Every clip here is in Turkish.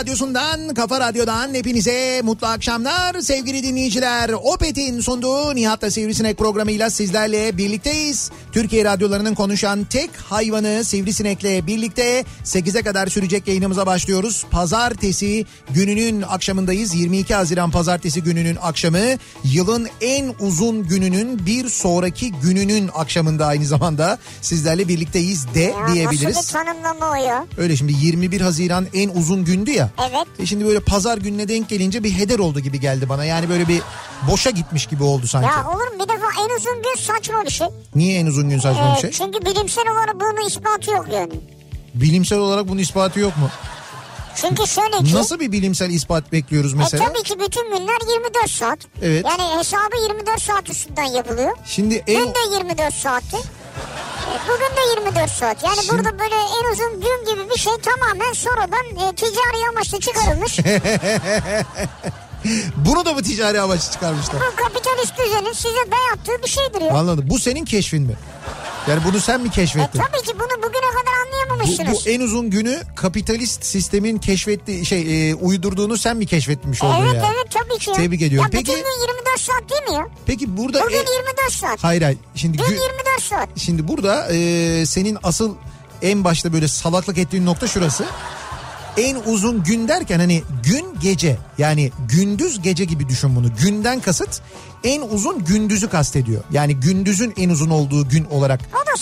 radyosundan, kafa radyodan hepinize mutlu akşamlar sevgili dinleyiciler. Opet'in sunduğu Nihat'la Sivrisinek programıyla sizlerle birlikteyiz. Türkiye radyolarının konuşan tek hayvanı Sivrisinek'le birlikte 8'e kadar sürecek yayınımıza başlıyoruz. Pazartesi gününün akşamındayız. 22 Haziran pazartesi gününün akşamı. Yılın en uzun gününün bir sonraki gününün akşamında aynı zamanda sizlerle birlikteyiz de Ya diyebiliriz. nasıl bir tanımlama o ya? Öyle şimdi 21 Haziran en uzun gündü ya. Evet. E şimdi böyle pazar gününe denk gelince bir heder oldu gibi geldi bana. Yani böyle bir boşa gitmiş gibi oldu sanki. Ya olur mu? Bir defa en uzun gün saçma bir şey. Niye en uzun gün saçma bir Ee, şey? Çünkü bilimsel olarak bunun ispatı yok yani. Bilimsel olarak bunun ispatı yok mu? Çünkü şöyle ki... Nasıl bir bilimsel ispat bekliyoruz E mesela? tabii ki bütün günler 24 saat. Evet. Yani hesabı 24 saat üstünden yapılıyor. Şimdi en Dün de 24 saatti. E, Bugün de 24 saat. Yani Şimdi- burada böyle en uzun gün gibi bir şey tamamen sonradan e, ticari amaçlı çıkarılmış. bunu da mı ticari amaçlı çıkarmışlar? Bu kapitalist düzenin size dayattığı bir şeydir ya. Anladım. Bu senin keşfin mi? Yani bunu sen mi E, keşfettin? tabii ki bunu bugüne kadar Bu, anlayamamışsınız. bu en uzun günü kapitalist sistemin keşfettiği şey e, uydurduğunu sen mi keşfetmiş oldun Evet yani? evet tabii ki. ya. Tebrik ediyorum. Ya Peki- bütün gün 24 saat değil mi ya? Peki burada Bugün e- 24 saat. hayır hayır. Şimdi Dün gü- 24 saat. Şimdi burada e, senin asıl en başta böyle salaklık ettiğin nokta şurası. En uzun gün derken hani gün gece yani gündüz gece gibi düşün bunu. Günden kasıt en uzun gündüzü kastediyor. Yani gündüzün en uzun olduğu gün olarak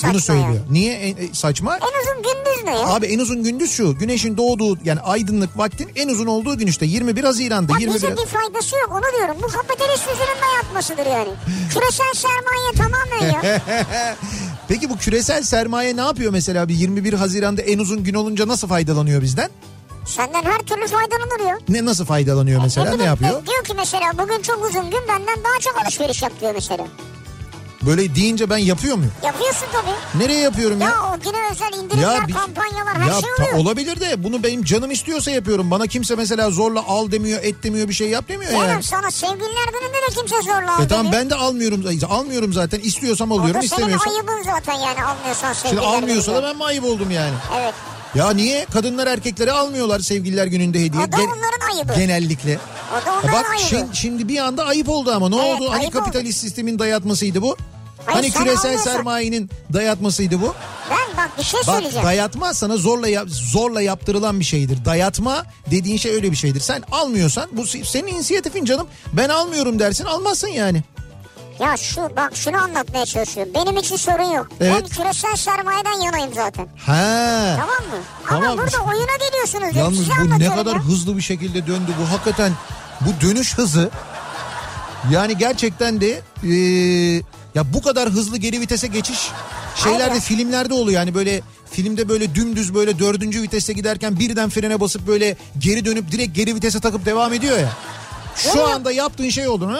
bunu söylüyor. yani. Niye en- e, saçma? En uzun gündüz ne ya? Abi en uzun gündüz şu. Güneşin doğduğu yani aydınlık vaktin en uzun olduğu gün işte 21 Haziran'da. Ya 21 bize bir faydası yok onu diyorum. Bu kapitalist düzenin dayatmasıdır yani. Küresel sermaye tamamen ya. Peki bu küresel sermaye ne yapıyor mesela bir 21 Haziran'da en uzun gün olunca nasıl faydalanıyor bizden? Senden her türlü faydalanır ya. Ne nasıl faydalanıyor mesela? Ne bileyim, yapıyor? Diyor ki mesela bugün çok uzun gün benden daha çok alışveriş yap diyor mesela. Böyle deyince ben yapıyor muyum? Yapıyorsun tabii. Nereye yapıyorum ya? Ya o güne özel indirimler, bir- kampanyalar her ya şey oluyor. olabilir de bunu benim canım istiyorsa yapıyorum. Bana kimse mesela zorla al demiyor, et demiyor, bir şey yap demiyor yani. sana sevgililer gününde de kimse zorla al E tamam ben de almıyorum. Almıyorum zaten. İstiyorsam O alıyorum, da senin istemiyorsam. ayıbın zaten yani almıyorsan Şimdi sevgililer almıyorsa da ben mi ayıp oldum yani? Evet. Ya niye? Kadınlar erkeklere almıyorlar sevgililer gününde hediye. O da Gen- onların ayıbı. Genellikle. O da onların Bak ayıbı. şimdi, şimdi bir anda ayıp oldu ama ne Evet, oldu? Hani kapitalist sistemin dayatmasıydı bu? Hayır, hani küresel almıyorsan- sermayenin dayatmasıydı bu? Ben bak bir şey Bak söyleyeceğim. dayatma sana zorla yap- zorla yaptırılan bir şeydir. Dayatma dediğin şey öyle bir şeydir. Sen almıyorsan bu se- senin inisiyatifin canım. Ben almıyorum dersin almazsın yani. Ya şu bak şunu anlatmaya çalışıyorum. Benim için sorun yok. Evet. Ben küresel sermayeden yanayım zaten. Ha. Tamam mı? Tamam. Ama burada oyuna geliyorsunuz. Yalnız Size bu ne kadar ya. hızlı bir şekilde döndü bu hakikaten bu dönüş hızı yani gerçekten de eee, ya bu kadar hızlı geri vitese geçiş şeylerde Aynen. filmlerde oluyor yani böyle filmde böyle dümdüz böyle dördüncü viteste giderken birden frene basıp böyle geri dönüp direkt geri vitese takıp devam ediyor ya. Şu Geliyor. anda yaptığın şey oldu.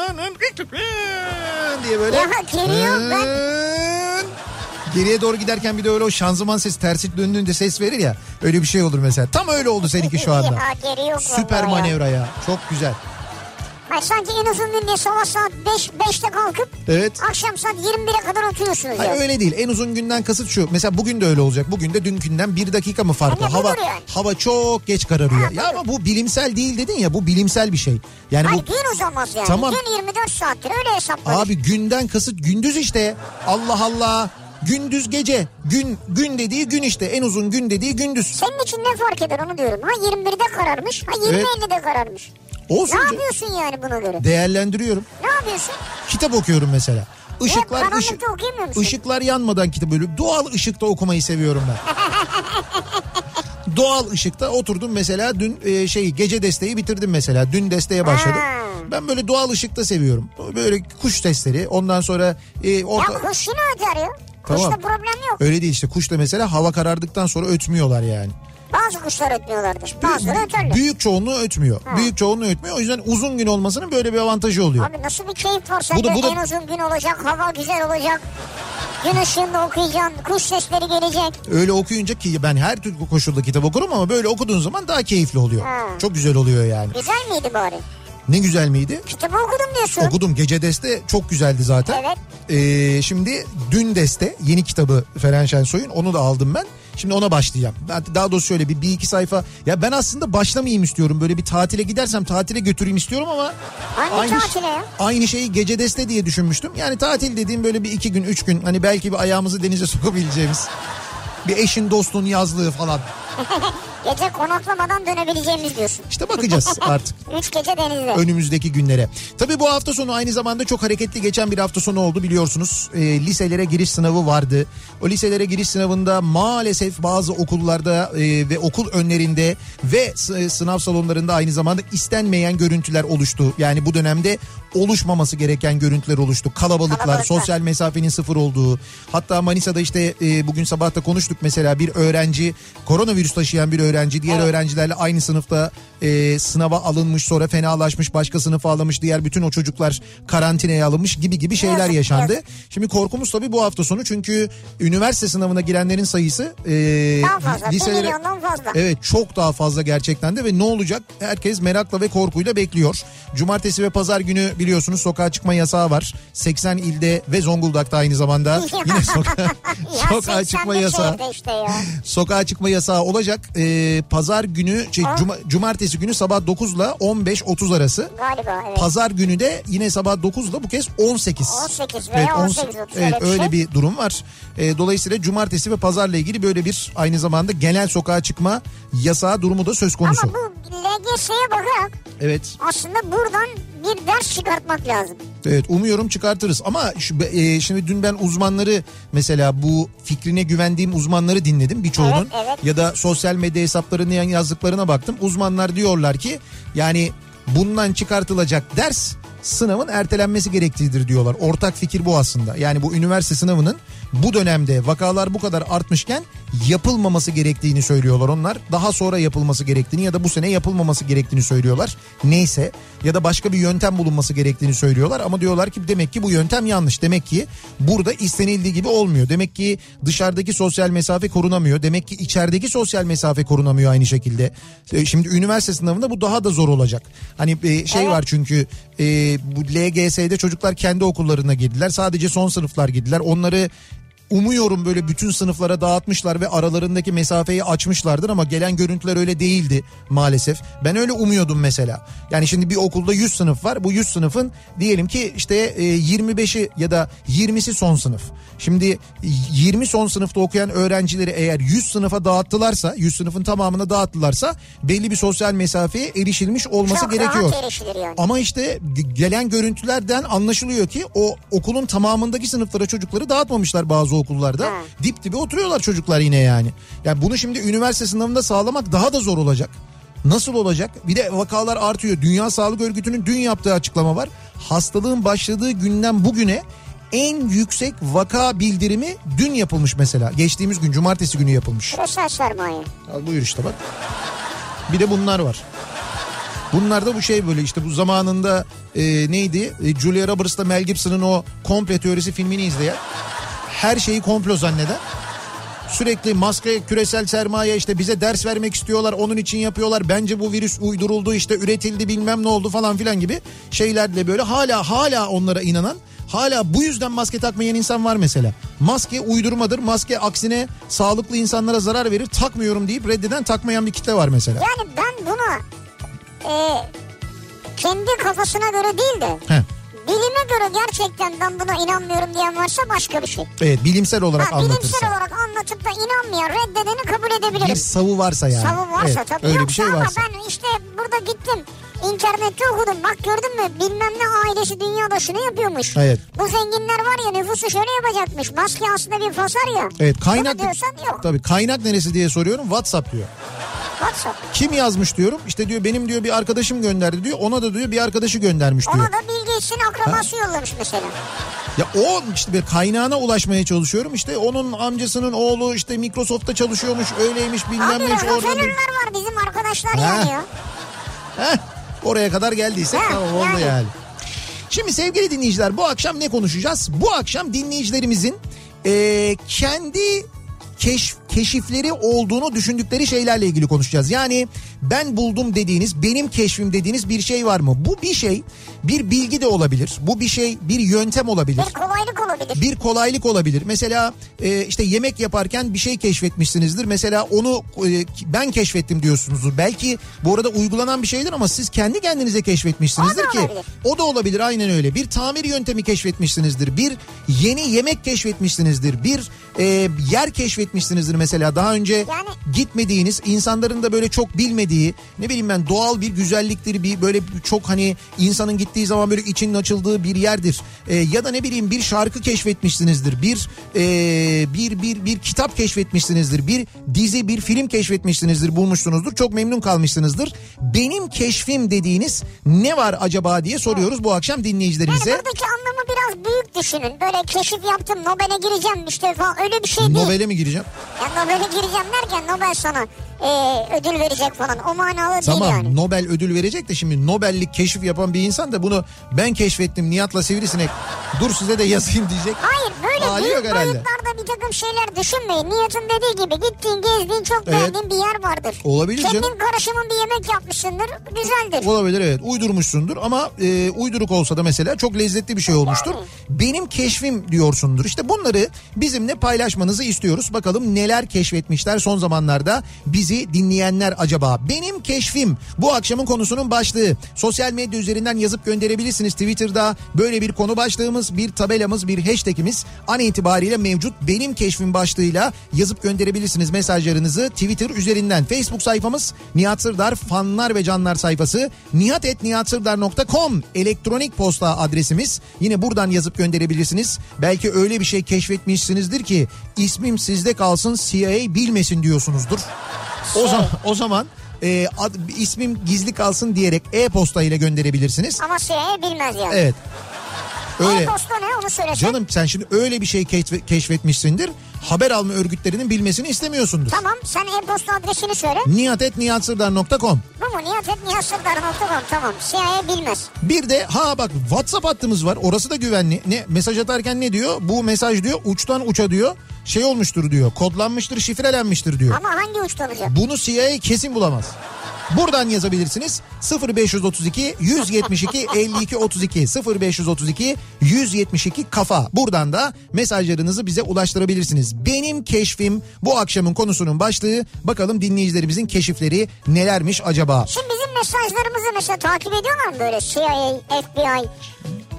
diye böyle. Ya geliyor, Geriye doğru giderken bir de öyle o şanzıman sesi tersi döndüğünde ses verir ya. Öyle bir şey olur mesela. Tam öyle oldu seninki şu anda. Geri yok Süper ya. manevra ya. Çok güzel. Ay sanki en uzun gün diye sabah saat 5, 5'te kalkıp Evet. akşam saat 21'e kadar oturuyorsunuz Hayır ya. öyle değil. En uzun günden kasıt şu. Mesela bugün de öyle olacak. Bugün de dünkünden bir dakika mı farklı? Hava yani. hava çok geç kararıyor. ya ama bu bilimsel değil dedin ya. Bu bilimsel bir şey. Yani Ay bu gün uzamaz yani. Tamam. Gün 24 saattir öyle hesapladık. abi günden kasıt gündüz işte. Allah Allah. Gündüz gece. Gün gün dediği gün işte. En uzun gün dediği gündüz. Senin için ne fark eder onu diyorum. Ha 21'de kararmış ha 20.50'de kararmış. Olsun. Ne yapıyorsun yani buna göre? Değerlendiriyorum. Ne yapıyorsun? Kitap okuyorum mesela. Işıklar karanlıkta ışık, ışıklar yanmadan kitap böyle doğal ışıkta okumayı seviyorum ben. doğal ışıkta oturdum mesela dün e, şey gece desteği bitirdim mesela. Dün desteğe başladım. Ha. Ben böyle doğal ışıkta seviyorum. Böyle kuş sesleri ondan sonra e, orta... Ya kuş yine öter ya. Tamam. Kuşta problem yok. Öyle değil işte kuş da mesela hava karardıktan sonra ötmüyorlar yani. Bazı kuşlar ötmüyorlardır. Bazıları öterler. Büyük çoğunluğu ötmüyor. Ha. Büyük çoğunluğu ötmüyor. O yüzden uzun gün olmasının böyle bir avantajı oluyor. Abi nasıl bir keyif var sende Bu da- bu da- en uzun gün olacak hava güzel olacak. Gün ışığında okuyacaksın kuş sesleri gelecek. Öyle okuyunca ki ben her türlü koşulda kitap okurum ama böyle okuduğun zaman daha keyifli oluyor. Ha. Çok güzel oluyor yani. Güzel miydi bari? Ne güzel miydi? Kitabı okudum diyorsun. Okudum gece deste çok güzeldi zaten. Evet. Ee, şimdi dün deste yeni kitabı Feren Şensoy'un onu da aldım ben. Şimdi ona başlayacağım. Ben daha doğrusu şöyle bir, bir iki sayfa. Ya ben aslında başlamayayım istiyorum. Böyle bir tatile gidersem tatile götüreyim istiyorum ama. Hangi tatile ya? Aynı şeyi gece deste diye düşünmüştüm. Yani tatil dediğim böyle bir iki gün üç gün. Hani belki bir ayağımızı denize sokabileceğimiz. Bir eşin dostun yazlığı falan. Gece konaklamadan dönebileceğimiz diyorsun. İşte bakacağız artık. Üç gece denizde. önümüzdeki günlere. Tabii bu hafta sonu aynı zamanda çok hareketli geçen bir hafta sonu oldu biliyorsunuz. E, liselere giriş sınavı vardı. O liselere giriş sınavında maalesef bazı okullarda e, ve okul önlerinde ve e, sınav salonlarında aynı zamanda istenmeyen görüntüler oluştu. Yani bu dönemde oluşmaması gereken görüntüler oluştu. Kalabalıklar, Kalabalıklar. sosyal mesafenin sıfır olduğu. Hatta Manisa'da işte e, bugün sabah da konuştuk mesela bir öğrenci koronavirüs taşıyan bir öğrenci diğer öğrencilerle aynı sınıfta e, sınava alınmış sonra fenalaşmış başka sınıfa alınmış diğer bütün o çocuklar karantinaya alınmış gibi gibi şeyler Yazık, yaşandı. yazık. Şimdi korkumuz tabii bu hafta sonu çünkü üniversite sınavına girenlerin sayısı e, Daha fazla. Liselere- fazla. Evet çok daha fazla gerçekten de ve ne olacak herkes merakla ve korkuyla bekliyor. Cumartesi ve pazar günü biliyorsunuz sokağa çıkma yasağı var. 80 ilde ve Zonguldak'ta aynı zamanda yine soka- sokağa çıkma 81 yasağı. işte ya. Sokağa çıkma yasağı olacak. Ee, pazar günü şey, Aa. cuma- cumartesi günü sabah 9 ile 15.30 arası. Galiba evet. Pazar günü de yine sabah 9 ile bu kez 18. 18 veya 18.30 Evet öyle bir öyle şey. bir durum var. Ee, dolayısıyla cumartesi ve pazarla ilgili böyle bir aynı zamanda genel sokağa çıkma yasağı durumu da söz konusu. Ama bu LGS'ye bakarak Evet. aslında buradan bir ders çıkartmak lazım. Evet umuyorum çıkartırız ama şu, e, şimdi dün ben uzmanları mesela bu fikrine güvendiğim uzmanları dinledim birçoğunun Evet, evet. ya da sosyal medya hesaplarını yazdıklarına baktım. Uzmanlar diyorlar ki yani bundan çıkartılacak ders sınavın ertelenmesi gerektiğidir diyorlar. Ortak fikir bu aslında. Yani bu üniversite sınavının bu dönemde vakalar bu kadar artmışken yapılmaması gerektiğini söylüyorlar onlar. Daha sonra yapılması gerektiğini ya da bu sene yapılmaması gerektiğini söylüyorlar. Neyse ya da başka bir yöntem bulunması gerektiğini söylüyorlar ama diyorlar ki demek ki bu yöntem yanlış. Demek ki burada istenildiği gibi olmuyor. Demek ki dışarıdaki sosyal mesafe korunamıyor. Demek ki içerideki sosyal mesafe korunamıyor aynı şekilde. E, Şimdi üniversite sınavında bu daha da zor olacak. Hani e, şey Evet. var çünkü e, bu LGS'de çocuklar kendi okullarına girdiler. Sadece son sınıflar girdiler. Onları umuyorum böyle bütün sınıflara dağıtmışlar ve aralarındaki mesafeyi açmışlardır ama gelen görüntüler öyle değildi maalesef. Ben öyle umuyordum mesela. Yani şimdi bir okulda 100 sınıf var. Bu 100 sınıfın diyelim ki işte e, 25'i ya da 20'si son sınıf. Şimdi 20 son sınıfta okuyan öğrencileri eğer 100 sınıfa dağıttılarsa, 100 sınıfın tamamına dağıttılarsa belli bir sosyal mesafeye erişilmiş olması Çok gerekiyor. yani. Ama işte gelen görüntülerden anlaşılıyor ki o okulun tamamındaki sınıflara çocukları dağıtmamışlar bazı okullarda. Ha. Dip dibe oturuyorlar çocuklar yine yani. Yani bunu şimdi üniversite sınavında sağlamak daha da zor olacak. Nasıl olacak? Bir de vakalar artıyor. Dünya Sağlık Örgütü'nün dün yaptığı açıklama var. Hastalığın başladığı günden bugüne en yüksek vaka bildirimi dün yapılmış mesela. Geçtiğimiz gün cumartesi günü yapılmış. Küresel sermaye. Al buyur işte bak. Bir de bunlar var. Bunlar da bu şey böyle işte bu zamanında e, neydi? E, Julia Roberts'la Mel Gibson'ın o komple teorisi filmini izleyen her şeyi komplo zanneden sürekli maske küresel sermaye işte bize ders vermek istiyorlar onun için yapıyorlar bence bu virüs uyduruldu işte üretildi bilmem ne oldu falan filan gibi şeylerle böyle hala hala onlara inanan hala bu yüzden maske takmayan insan var mesela. Maske uydurmadır maske aksine sağlıklı insanlara zarar verir takmıyorum deyip reddeden takmayan bir kitle var mesela. Yani ben buna e, kendi kafasına göre değil de Heh, bilime göre gerçekten ben buna inanmıyorum diyen varsa başka bir şey. evet bilimsel olarak Ha, anlatırsa. bilimsel olarak anlatıp da inanmayan reddedeni kabul edebilirim. Bir savu varsa yani. Savun varsa Evet, tabii. Öyle Yoksa bir şey ama varsa. ben işte burada gittim. İnternette okudum. Bak gördün mü bilmem ne ailesi dünyada şunu yapıyormuş. Evet. Bu zenginler var ya nüfusu şöyle yapacakmış. Maske aslında bir fasar ya. Evet kaynak Bunu diyorsan yok. tabii kaynak neresi diye soruyorum WhatsApp diyor. WhatsApp. Kim yazmış diyorum işte diyor benim diyor bir arkadaşım gönderdi diyor ona da diyor bir arkadaşı göndermiş diyor. Ona da Bill Gates'in akrabası yollamış mesela. Ya o işte bir kaynağına ulaşmaya çalışıyorum işte onun amcasının oğlu işte Microsoft'ta çalışıyormuş öyleymiş bilmem Abi neymiş orada. Rockefeller'lar var bizim arkadaşlar Ha. yani ya. Heh, oraya kadar geldiyse Ha, tamam oldu yani. yani. Şimdi sevgili dinleyiciler bu akşam ne konuşacağız? Bu akşam dinleyicilerimizin eee, kendi keşf, keşifleri olduğunu düşündükleri şeylerle ilgili konuşacağız. Yani ben buldum dediğiniz, benim keşfim dediğiniz bir şey var mı? Bu bir şey bir bilgi de olabilir. Bu bir şey bir yöntem olabilir. Bir kolaylık olabilir. Bir kolaylık olabilir. Mesela e, işte yemek yaparken bir şey keşfetmişsinizdir. Mesela onu e, ben keşfettim diyorsunuzdur. Belki bu arada uygulanan bir şeydir ama siz kendi kendinize keşfetmişsinizdir O ki. olabilir. O da olabilir aynen öyle. Bir tamir yöntemi keşfetmişsinizdir. Bir yeni yemek keşfetmişsinizdir. Bir e, yer keşfetmişsinizdir mesela. Daha önce Yani- gitmediğiniz, insanların da böyle çok bilmediği, ne bileyim ben doğal bir güzelliktir. Bir böyle çok hani insanın gittiği zaman böyle içinin açıldığı bir yerdir. E, ya da ne bileyim bir şarkı keşfetmişsinizdir. Bir e, bir bir bir kitap keşfetmişsinizdir. Bir dizi, bir film keşfetmişsinizdir, bulmuşsunuzdur. Çok memnun kalmışsınızdır. Benim keşfim dediğiniz ne var acaba diye soruyoruz bu akşam Yani dinleyicilerimize. buradaki anlamı biraz büyük düşünün. Böyle keşif yaptım Nobel'e gireceğim işte falan öyle bir şey değil. Nobel'e mi gireceğim? Ya Nobel'e gireceğim derken Nobel sana e, ödül verecek falan. O manalı Tamam değil yani. Nobel ödül verecek de şimdi Nobel'lik keşif yapan bir insan da bunu ben keşfettim Nihat'la Sivrisinek dur size de yazayım diyecek. Hayır böyle Hali büyük herhalde. boyutlarda bir takım şeyler düşünmeyin. Nihat'ın dediği gibi gittiğin gezdiğin çok Evet. beğendiğin bir yer vardır. Olabilir Kendin canım. karışımın bir yemek yapmışsındır güzeldir. Olabilir evet uydurmuşsundur ama e, uyduruk olsa da mesela çok lezzetli bir şey olmuştur. Benim keşfim diyorsundur. İşte bunları bizimle paylaşmanızı istiyoruz. Bakalım neler keşfetmişler son zamanlarda bizi dinleyenler acaba. Benim keşfim bu akşamın konusunun başlığı. Sosyal medya üzerinden yazıp gönderebilirsiniz. Twitter'da böyle bir konu başlığımız, bir tabelamız, bir hashtagimiz an itibariyle mevcut. Benim keşfim başlığıyla yazıp gönderebilirsiniz mesajlarınızı Twitter üzerinden. Facebook sayfamız Nihat Sırdar fanlar ve canlar sayfası nihatetnihatsırdar.com elektronik posta adresimiz. Yine buradan yazıp gönderebilirsiniz. Belki öyle bir şey keşfetmişsinizdir ki ismim sizde kalsın CIA bilmesin diyorsunuzdur. O zaman o zaman e, ad- ismim gizli kalsın diyerek e-posta ile gönderebilirsiniz. Ama CIA bilmez yani. Evet. Öyle. E-posta ne onu söylesen. Canım sen şimdi öyle bir şey keşfe- keşfetmişsindir. Haber alma örgütlerinin bilmesini istemiyorsundur. Tamam sen e-posta adresini söyle. Nihatetnihatsırdar.com Bu mu? Nihatetnihatsırdar.com tamam. CIA bilmez. Bir de ha bak WhatsApp hattımız var. Orası da güvenli. Ne mesaj atarken ne diyor? Bu mesaj diyor uçtan uça diyor. Şey olmuştur diyor. Kodlanmıştır, şifrelenmiştir diyor. Ama hangi uçtan olacak? Bunu CIA kesin bulamaz. Buradan yazabilirsiniz 0532 172 52 32 0532 172 kafa. Buradan da mesajlarınızı bize ulaştırabilirsiniz. Benim keşfim bu akşamın konusunun başlığı. Bakalım dinleyicilerimizin keşifleri nelermiş acaba? Şimdi bizim mesajlarımızı mesela takip ediyorlar mı böyle CIA, FBI?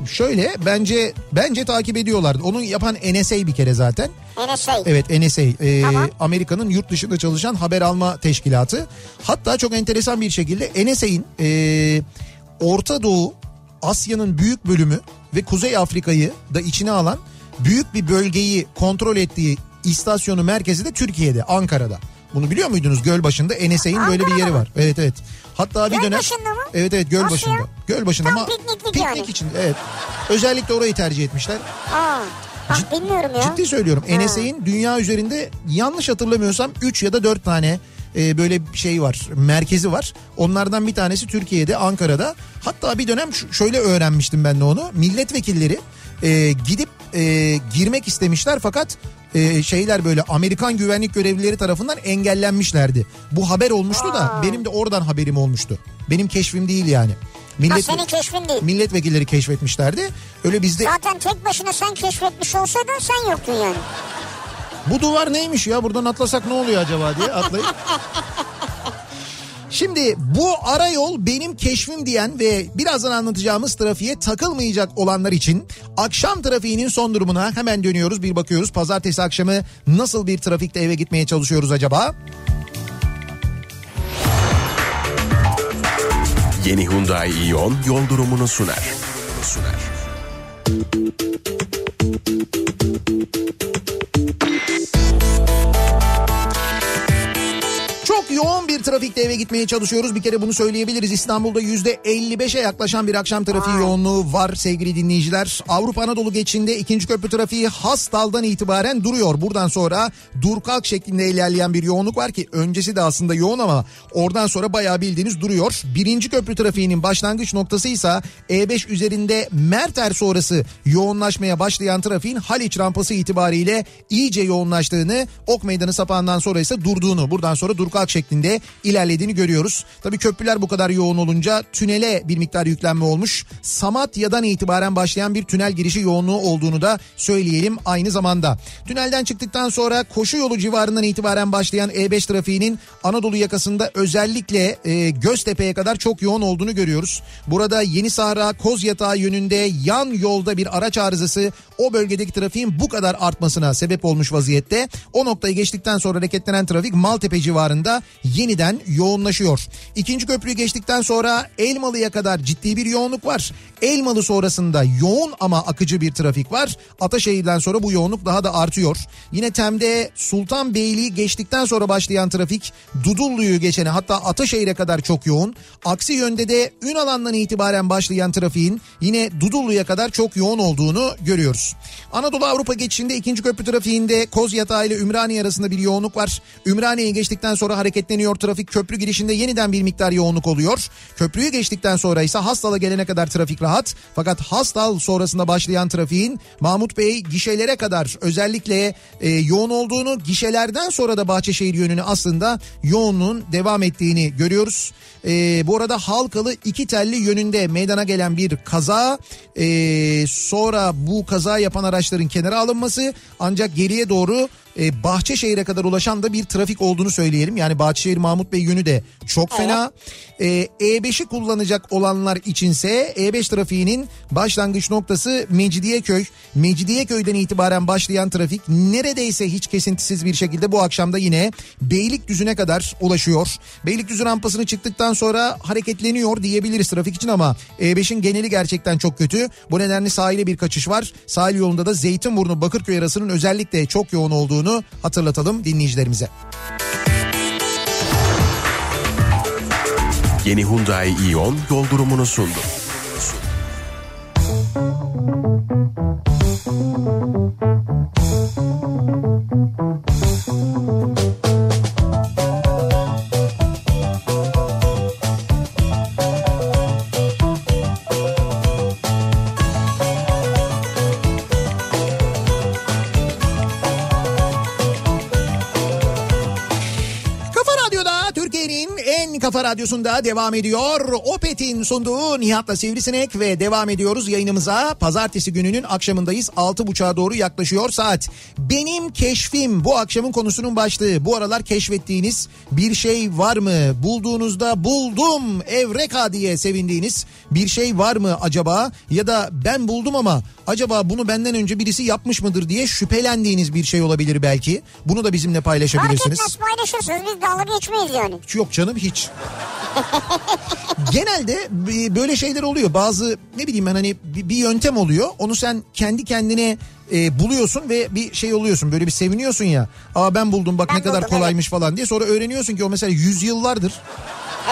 Şöyle bence bence takip ediyorlardı. Onu yapan NSA bir kere zaten. NSA. Evet NSA e, Tamam. Amerika'nın yurt dışında çalışan haber alma teşkilatı. Hatta çok enteresan bir şekilde NSA'in e, Orta Doğu, Asya'nın büyük bölümü ve Kuzey Afrika'yı da içine alan büyük bir bölgeyi kontrol ettiği istasyonu merkezi de Türkiye'de, Ankara'da. Bunu biliyor muydunuz? Gölbaşı'nda NSA'in böyle bir yeri var. Evet evet. Hatta bir dönem Gölbaşı'nda mı? Evet evet göl Nasıl ya? Göl başında Tam ama pikniklik piknik yani. için evet. Özellikle orayı tercih etmişler. Aa, bak Cid- bilmiyorum ya. Ciddi söylüyorum. NSA'in dünya üzerinde yanlış hatırlamıyorsam 3 ya da 4 tane e, böyle şey var merkezi var. Onlardan bir tanesi Türkiye'de Ankara'da. Hatta bir dönem şöyle öğrenmiştim ben de onu. Milletvekilleri e, gidip e, girmek istemişler fakat e, şeyler böyle Amerikan güvenlik görevlileri tarafından engellenmişlerdi. Bu haber olmuştu da Aa. benim de oradan haberim olmuştu. Benim keşfim değil yani. Ha, senin keşfin değil. milletvekilleri keşfetmişlerdi. Öyle bizde Zaten tek başına sen keşfetmiş olsaydın sen yoktun yani. Bu duvar neymiş ya buradan atlasak ne oluyor acaba diye atlayıp. Şimdi bu ara yol benim keşfim diyen ve birazdan anlatacağımız trafiğe takılmayacak olanlar için akşam trafiğinin son durumuna hemen dönüyoruz bir bakıyoruz. Pazartesi akşamı nasıl bir trafikte eve gitmeye çalışıyoruz acaba? Yeni Hyundai Ion yol durumunu sunar. Sunar. Çok yoğun bir trafikte eve gitmeye çalışıyoruz. Bir kere bunu söyleyebiliriz. İstanbul'da %55'e yaklaşan bir akşam trafiği yoğunluğu var sevgili dinleyiciler. Avrupa Anadolu geçişinde ikinci köprü trafiği Hastal'dan itibaren duruyor. Buradan sonra dur kalk şeklinde ilerleyen bir yoğunluk var ki öncesi de aslında yoğun ama oradan sonra bayağı bildiğiniz duruyor. Birinci köprü trafiğinin başlangıç noktası ise E5 üzerinde Merter sonrası yoğunlaşmaya başlayan trafiğin Haliç rampası itibariyle iyice yoğunlaştığını Ok Meydanı sapağından sonra ise durduğunu buradan sonra dur kalk şeklinde ilerlediğini görüyoruz. Tabii köprüler bu kadar yoğun olunca tünele bir miktar yüklenme olmuş. Samatya'dan itibaren başlayan bir tünel girişi yoğunluğu olduğunu da söyleyelim aynı zamanda. Tünelden çıktıktan sonra koşu yolu civarından itibaren başlayan E5 trafiğinin Anadolu yakasında özellikle e, Göztepe'ye kadar çok yoğun olduğunu görüyoruz. Burada Yeni Sahra Kozyatağı yönünde yan yolda bir araç arızası o bölgedeki trafiğin bu kadar artmasına sebep olmuş vaziyette. O noktayı geçtikten sonra hareketlenen trafik Maltepe civarında yeniden yoğunlaşıyor. İkinci köprüyü geçtikten sonra Elmalı'ya kadar ciddi bir yoğunluk var. Elmalı sonrasında yoğun ama akıcı bir trafik var. Ataşehir'den sonra bu yoğunluk daha da artıyor. Yine Tem'de Sultanbeyli'yi geçtikten sonra başlayan trafik Dudullu'yu geçene hatta Ataşehir'e kadar çok yoğun. Aksi yönde de Ünalan'dan itibaren başlayan trafiğin yine Dudullu'ya kadar çok yoğun olduğunu görüyoruz. Anadolu Avrupa geçişinde ikinci köprü trafiğinde Kozyatağı ile Ümraniye arasında bir yoğunluk var. Ümraniye'yi geçtikten sonra hareketleniyor trafik. Köprü girişinde yeniden bir miktar yoğunluk oluyor. Köprüyü geçtikten sonra ise Hastal'a gelene kadar trafik rahat. Fakat Hastal sonrasında başlayan trafiğin Mahmut Bey gişelere kadar özellikle e, yoğun olduğunu gişelerden sonra da Bahçeşehir yönünü aslında yoğunluğun devam ettiğini görüyoruz. E, bu arada Halkalı iki telli yönünde meydana gelen bir kaza e, sonra bu kaza yapan araçların kenara alınması ancak geriye doğru e, Bahçeşehir'e kadar ulaşan da bir trafik olduğunu söyleyelim. Yani Bahçeşehir Mahmut Bey yönü de çok fena. E, E5'i kullanacak olanlar içinse E5 trafiğinin başlangıç noktası Mecidiyeköy. Mecidiyeköy'den itibaren başlayan trafik neredeyse hiç kesintisiz bir şekilde bu akşamda yine Beylikdüzü'ne kadar ulaşıyor. Beylikdüzü rampasını çıktıktan sonra hareketleniyor diyebiliriz trafik için ama E5'in geneli gerçekten çok kötü. Bu nedenle sahile bir kaçış var. Sahil yolunda da Zeytinburnu Bakırköy arasının özellikle çok yoğun olduğunu hatırlatalım dinleyicilerimize. Yeni Hyundai Ion yol durumunu sundu. Kafa radyosunda devam ediyor. Opet'in sunduğu Nihat'la Sivrisinek ve devam ediyoruz yayınımıza. Pazartesi gününün akşamındayız. 6.30'a doğru yaklaşıyor saat. Benim keşfim bu akşamın konusunun başlığı. Bu aralar keşfettiğiniz bir şey var mı? Bulduğunuzda buldum evreka diye sevindiğiniz bir şey var mı acaba? Ya da ben buldum ama acaba bunu benden önce birisi yapmış mıdır diye şüphelendiğiniz bir şey olabilir belki. Bunu da bizimle Fark paylaşabilirsiniz. etmez paylaşırsınız biz dalga geçmeyiz yani. Yok canım hiç. Genelde böyle şeyler oluyor. Bazı ne bileyim ben hani bir yöntem oluyor. Onu sen kendi kendine e, buluyorsun ve bir şey oluyorsun. Böyle bir seviniyorsun ya. Aa ben buldum bak Ben ne kadar buldum, kolaymış falan diye. Sonra öğreniyorsun ki o mesela yüzyıllardır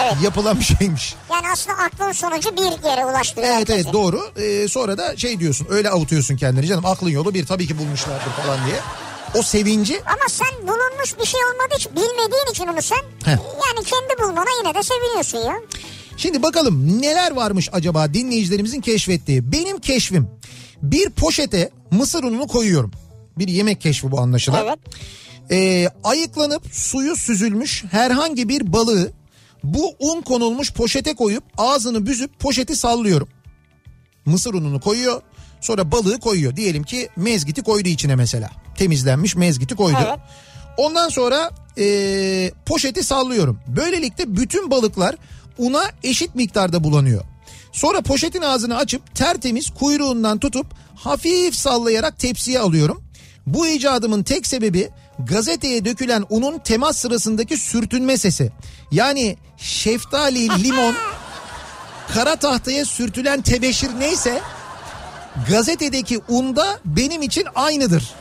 Evet. yapılan bir şeymiş. Yani aslında aklın sonucu bir yere ulaştırıyor. Evet herkesi. evet doğru. Ee, sonra da şey diyorsun öyle avutuyorsun kendini canım aklın yolu bir tabii ki bulmuşlardır falan diye. O sevinci Ama sen bulunmuş bir şey olmadığı için bilmediğin için onu sen Heh. yani kendi bulmana yine de seviniyorsun ya. Şimdi bakalım neler varmış acaba dinleyicilerimizin keşfettiği. Benim keşfim bir poşete mısır ununu koyuyorum. Bir yemek keşfi bu anlaşılan. Evet. Ee, ayıklanıp suyu süzülmüş herhangi bir balığı bu un konulmuş poşete koyup ağzını büzüp poşeti sallıyorum. Mısır ununu koyuyor sonra balığı koyuyor. Diyelim ki mezgiti koydu içine mesela. Temizlenmiş mezgiti koydu. Evet. Ondan sonra ee, poşeti sallıyorum. Böylelikle bütün balıklar una eşit miktarda bulanıyor. Sonra poşetin ağzını açıp tertemiz kuyruğundan tutup hafif sallayarak tepsiye alıyorum. Bu icadımın tek sebebi gazeteye dökülen unun temas sırasındaki sürtünme sesi. Yani şeftali, limon, kara tahtaya sürtülen tebeşir neyse gazetedeki unda benim için aynıdır.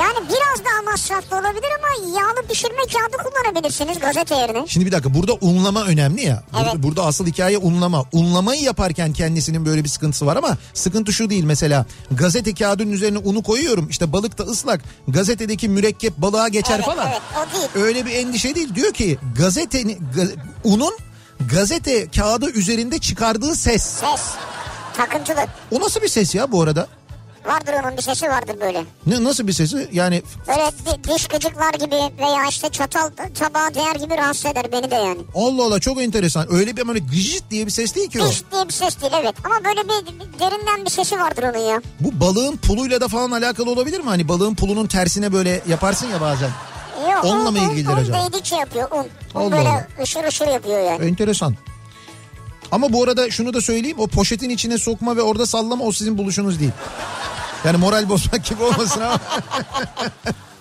Yani biraz daha masraflı olabilir ama yağlı pişirme kağıdı kullanabilirsiniz gazete yerine. Şimdi bir dakika burada unlama önemli ya. Burada, Evet. burada asıl hikaye unlama. Unlamayı yaparken kendisinin böyle bir sıkıntısı var ama sıkıntı şu değil mesela. Gazete kağıdının üzerine unu koyuyorum işte balık da ıslak. Gazetedeki mürekkep balığa geçer Evet, falan. evet, o değil. Öyle bir endişe değil. Diyor ki gazetenin ga- unun gazete kağıdı üzerinde çıkardığı ses. Ses. Takıntılı. O nasıl bir ses ya bu arada? Vardır onun bir sesi vardır böyle. Ne nasıl bir sesi? Yani Böyle di- diş gıcıklar gibi veya işte çatal tabağa değer gibi rahatsız eder beni de yani. Allah Allah çok enteresan. Öyle bir böyle gıcıt diye bir ses değil ki o. Diş diye bir ses değil evet. Ama böyle bir, bir derinden bir sesi vardır onun ya. Bu balığın puluyla da falan alakalı olabilir mi? Hani balığın pulunun tersine böyle yaparsın ya bazen. Yok, Onunla mı un- ilgilidir un, acaba? Un değdikçe yapıyor un. Un Allah böyle Allah. ışır ışır yapıyor yani. Enteresan. Ama bu arada şunu da söyleyeyim. O poşetin içine sokma ve orada sallama o sizin buluşunuz değil. Yani moral bozmak gibi olmasın ama.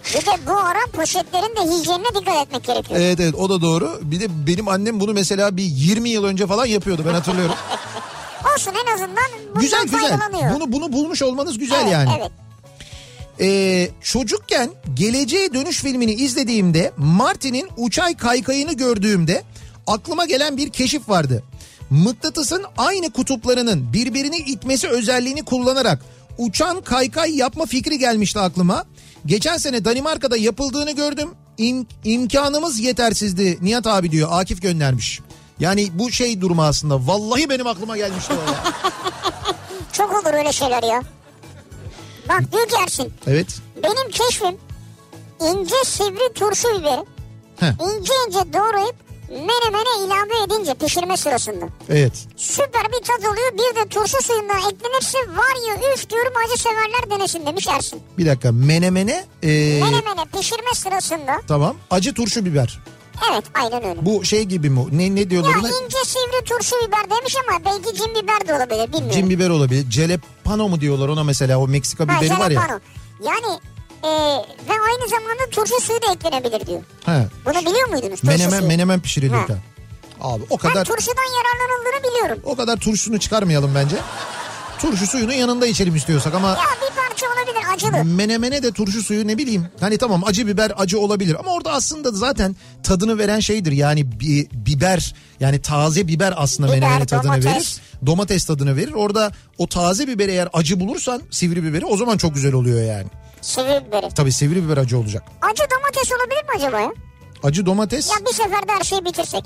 Bir de bu ara poşetlerin de hijyenine dikkat etmek gerekiyor. evet evet o da doğru. Bir de benim annem bunu mesela bir 20 yıl önce falan yapıyordu ben hatırlıyorum. Olsun en azından bundan güzel güzel. Bunu bunu bulmuş olmanız güzel evet, yani. Evet. Ee, çocukken Geleceğe Dönüş filmini izlediğimde Marty'nin uçay kaykayını gördüğümde aklıma gelen bir keşif vardı. Mıknatısın aynı kutuplarının birbirini itmesi özelliğini kullanarak uçan kaykay yapma fikri gelmişti aklıma. Geçen sene Danimarka'da yapıldığını gördüm. İm- imkanımız yetersizdi Nihat abi diyor Akif göndermiş. Yani bu şey durumu aslında. Vallahi benim aklıma gelmişti o. Çok olur öyle şeyler ya. Bak diyor ki Ersin. Evet. Benim keşfim ince sivri turşu biberi Heh, ince ince doğrayıp menemene ilave edince pişirme sırasında. evet. Süper bir tat oluyor. Bir de turşu suyundan eklenirse var ya üf diyorum acı severler denesin demiş Ersin. Bir dakika menemene e, Menemene pişirme sırasında tamam acı turşu biber. evet aynen öyle. Bu şey gibi mi? Ne ne diyorlar Ya ona? ince sivri turşu biber demiş ama belki cin biber de olabilir bilmiyorum. Cin biber olabilir. Celepano mu diyorlar ona mesela o Meksika Ha, biberi var ya. Yani e, ve aynı zamanda turşu suyu da eklenebilir diyor. He. Bunu biliyor muydunuz? Turşu Menemen suyu. menemen pişiriliyor. Abi o Ben kadar turşudan yararlanıldığını biliyorum. o kadar turşusunu çıkarmayalım bence. Turşu suyunu yanında içelim istiyorsak ama Ya bir parça olabilir acılı. menemene de turşu suyu ne bileyim. Hani tamam acı biber acı olabilir ama orada aslında zaten tadını veren şeydir. Yani bi- biber yani taze biber aslında Biber, menemene tadını domates. verir. Domates tadını verir. Orada o taze biberi eğer acı bulursan sivri biberi o zaman çok güzel oluyor yani. Sivri biberi. Tabii sivri biber acı olacak. Acı domates olabilir mi acaba ya? Acı domates Ya bir seferde her şeyi bitirsek.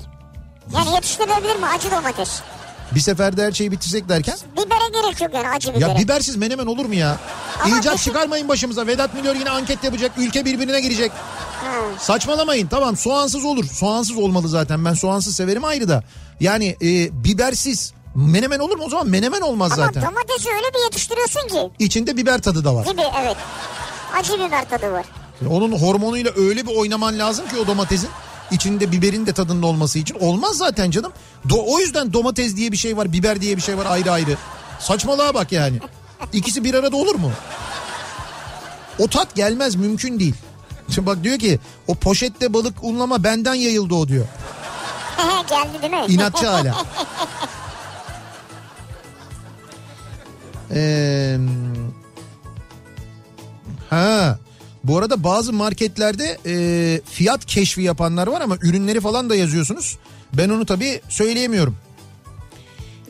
Yani yetiştirilebilir mi acı domates? bir seferde her şeyi bitirsek derken. Bibere gerek yok yani acı bibere. Ya bibersiz menemen olur mu ya? Ama İcat düşün- çıkarmayın başımıza. Vedat Milor yine anket yapacak. Ülke birbirine girecek. Ha. Saçmalamayın. Tamam soğansız olur. Soğansız olmalı zaten. Ben soğansız severim ayrı da. Yani e, bibersiz menemen olur mu? O zaman menemen olmaz Ama zaten. domatesi öyle bir yetiştiriyorsun ki. İçinde biber tadı da var. Gibi evet. Acı biber tadı var. Onun hormonuyla öyle bir oynaman lazım ki o domatesin. içinde biberin de tadında olması için. Olmaz zaten canım. Do- o yüzden domates diye bir şey var. Biber diye bir şey var ayrı ayrı. Saçmalığa bak yani. İkisi bir arada olur mu? O tat gelmez mümkün değil. Şimdi bak diyor ki o poşette balık unlama benden yayıldı o diyor. Geldi değil mi? İnatçı hala. Ee, ha Bu arada bazı marketlerde e, fiyat keşfi yapanlar var ama ürünleri falan da yazıyorsunuz. Ben onu tabii söyleyemiyorum.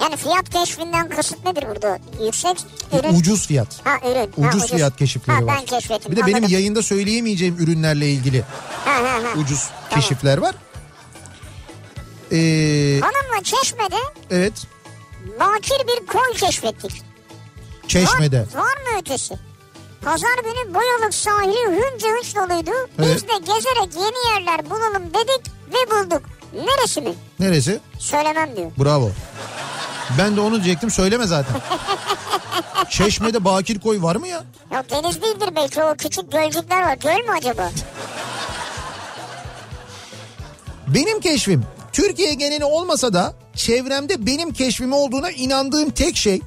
Yani fiyat keşfinden kasıt nedir burada? Yüksek ürün. Ucuz fiyat. Ha ürün. Ha, Ucuz fiyat keşifleri ha, var. Ben keşfettim. Bir de benim anladım. yayında söyleyemeyeceğim ürünlerle ilgili Ha, ha, ha. ucuz keşifler var. Ee, Hanımla Çeşme'de evet bakir bir koy keşfettik. Çeşme'de. Var, var mı ötesi? Pazar günü Boyalık sahili hınca hınç doluydu. Biz Evet. de gezerek yeni yerler bulalım dedik ve bulduk. Neresi mi? Neresi? Söylemem diyor. Bravo. Ben de onu diyecektim söyleme zaten. Çeşme'de bakir koy var mı ya? Yok deniz değildir belki o küçük gölcükler var. Göl mü acaba? Benim keşfim Türkiye geneli olmasa da çevremde benim keşfim olduğuna inandığım tek şey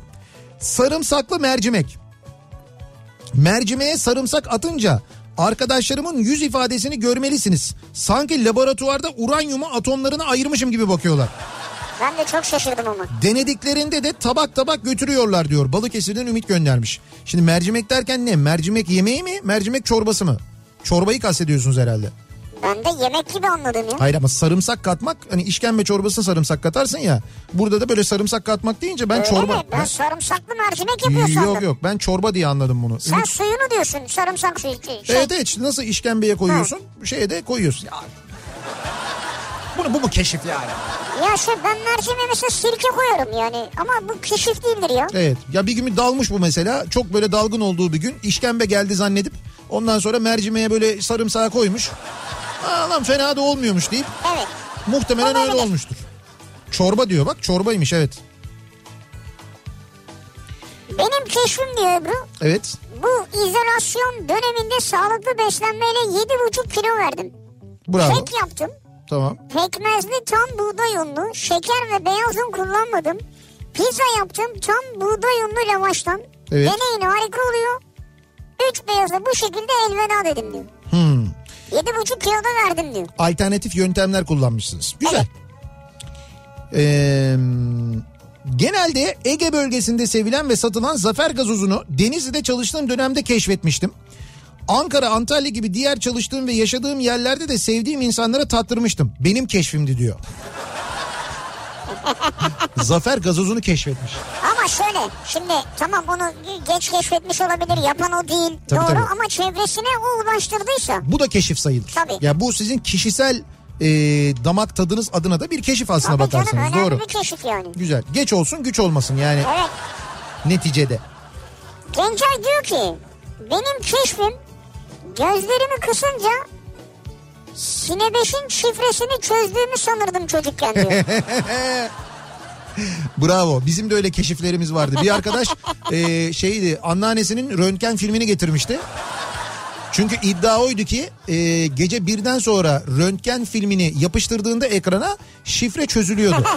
sarımsaklı mercimek. Mercimeğe sarımsak atınca arkadaşlarımın yüz ifadesini görmelisiniz. Sanki laboratuvarda uranyumu atomlarına ayırmışım gibi bakıyorlar. Ben de çok şaşırdım ama. Denediklerinde de tabak tabak götürüyorlar diyor. Balıkesir'den Ümit göndermiş. Şimdi mercimek derken ne? Mercimek yemeği mi? Mercimek çorbası mı? Çorbayı kastediyorsunuz herhalde. Ben de yemek gibi anladım ya. Hayır ama sarımsak katmak hani işkembe çorbasına sarımsak katarsın ya. Burada da böyle sarımsak katmak deyince ben Öyle çorba... mi? Ben sarımsaklı mercimek yapıyor sandım. Yok yok ben çorba diye anladım bunu. Sen Ümit- suyunu diyorsun sarımsak suyu. Şey, Evet evet işte nasıl işkembeye koyuyorsun şeye de koyuyorsun. Ya. Bunu bu mu keşif yani? Ya şey ben mercimeğe mesela sirke koyarım yani. Ama bu keşif değildir ya. Evet ya bir gün dalmış bu mesela çok böyle dalgın olduğu bir gün işkembe geldi zannedip ondan sonra mercimeğe böyle sarımsağı koymuş. Aa lan fena da olmuyormuş deyip Evet. muhtemelen öyle olmuştur. Çorba diyor bak çorbaymış evet. Benim keşfim diyor Ebru. Evet Bu izolasyon döneminde sağlıklı beslenmeyle 7,5 kilo verdim. bravo Kek yaptım. tamam. Pekmezli tam buğday unlu, şeker ve beyaz un kullanmadım. Pizza yaptım tam buğday unlu lavaştan. Evet. Deneyin harika oluyor. Üç beyaza bu şekilde elveda dedim diyor. Hmm. Yedi buçuk kilo da verdim diyor. alternatif yöntemler kullanmışsınız. Güzel. Ee, genelde Ege bölgesinde sevilen ve satılan Zafer gazozunu Denizli'de çalıştığım dönemde keşfetmiştim. Ankara, Antalya gibi diğer çalıştığım ve yaşadığım yerlerde de sevdiğim insanlara tattırmıştım. Benim keşfimdi diyor. Zafer gazozunu keşfetmiş. Ama şöyle şimdi tamam onu geç keşfetmiş olabilir yapan o değil Tabii, doğru tabii. ama çevresine o ulaştırdıysa Bu da keşif sayılır. Tabii. Ya bu sizin kişisel e, damak tadınız adına da bir keşif aslına tabii canım bakarsanız. önemli Doğru. bir keşif yani. Güzel. Geç olsun güç olmasın yani Evet neticede. Gencay diyor ki benim keşfim gözlerimi kısınca Sinebeş'in şifresini çözdüğümü sanırdım çocukken diyor. Bravo. Bizim de öyle keşiflerimiz vardı. Bir arkadaş e, şeydi anneannesinin röntgen filmini getirmişti. Çünkü iddia oydu ki e, gece birden sonra röntgen filmini yapıştırdığında ekrana şifre çözülüyordu.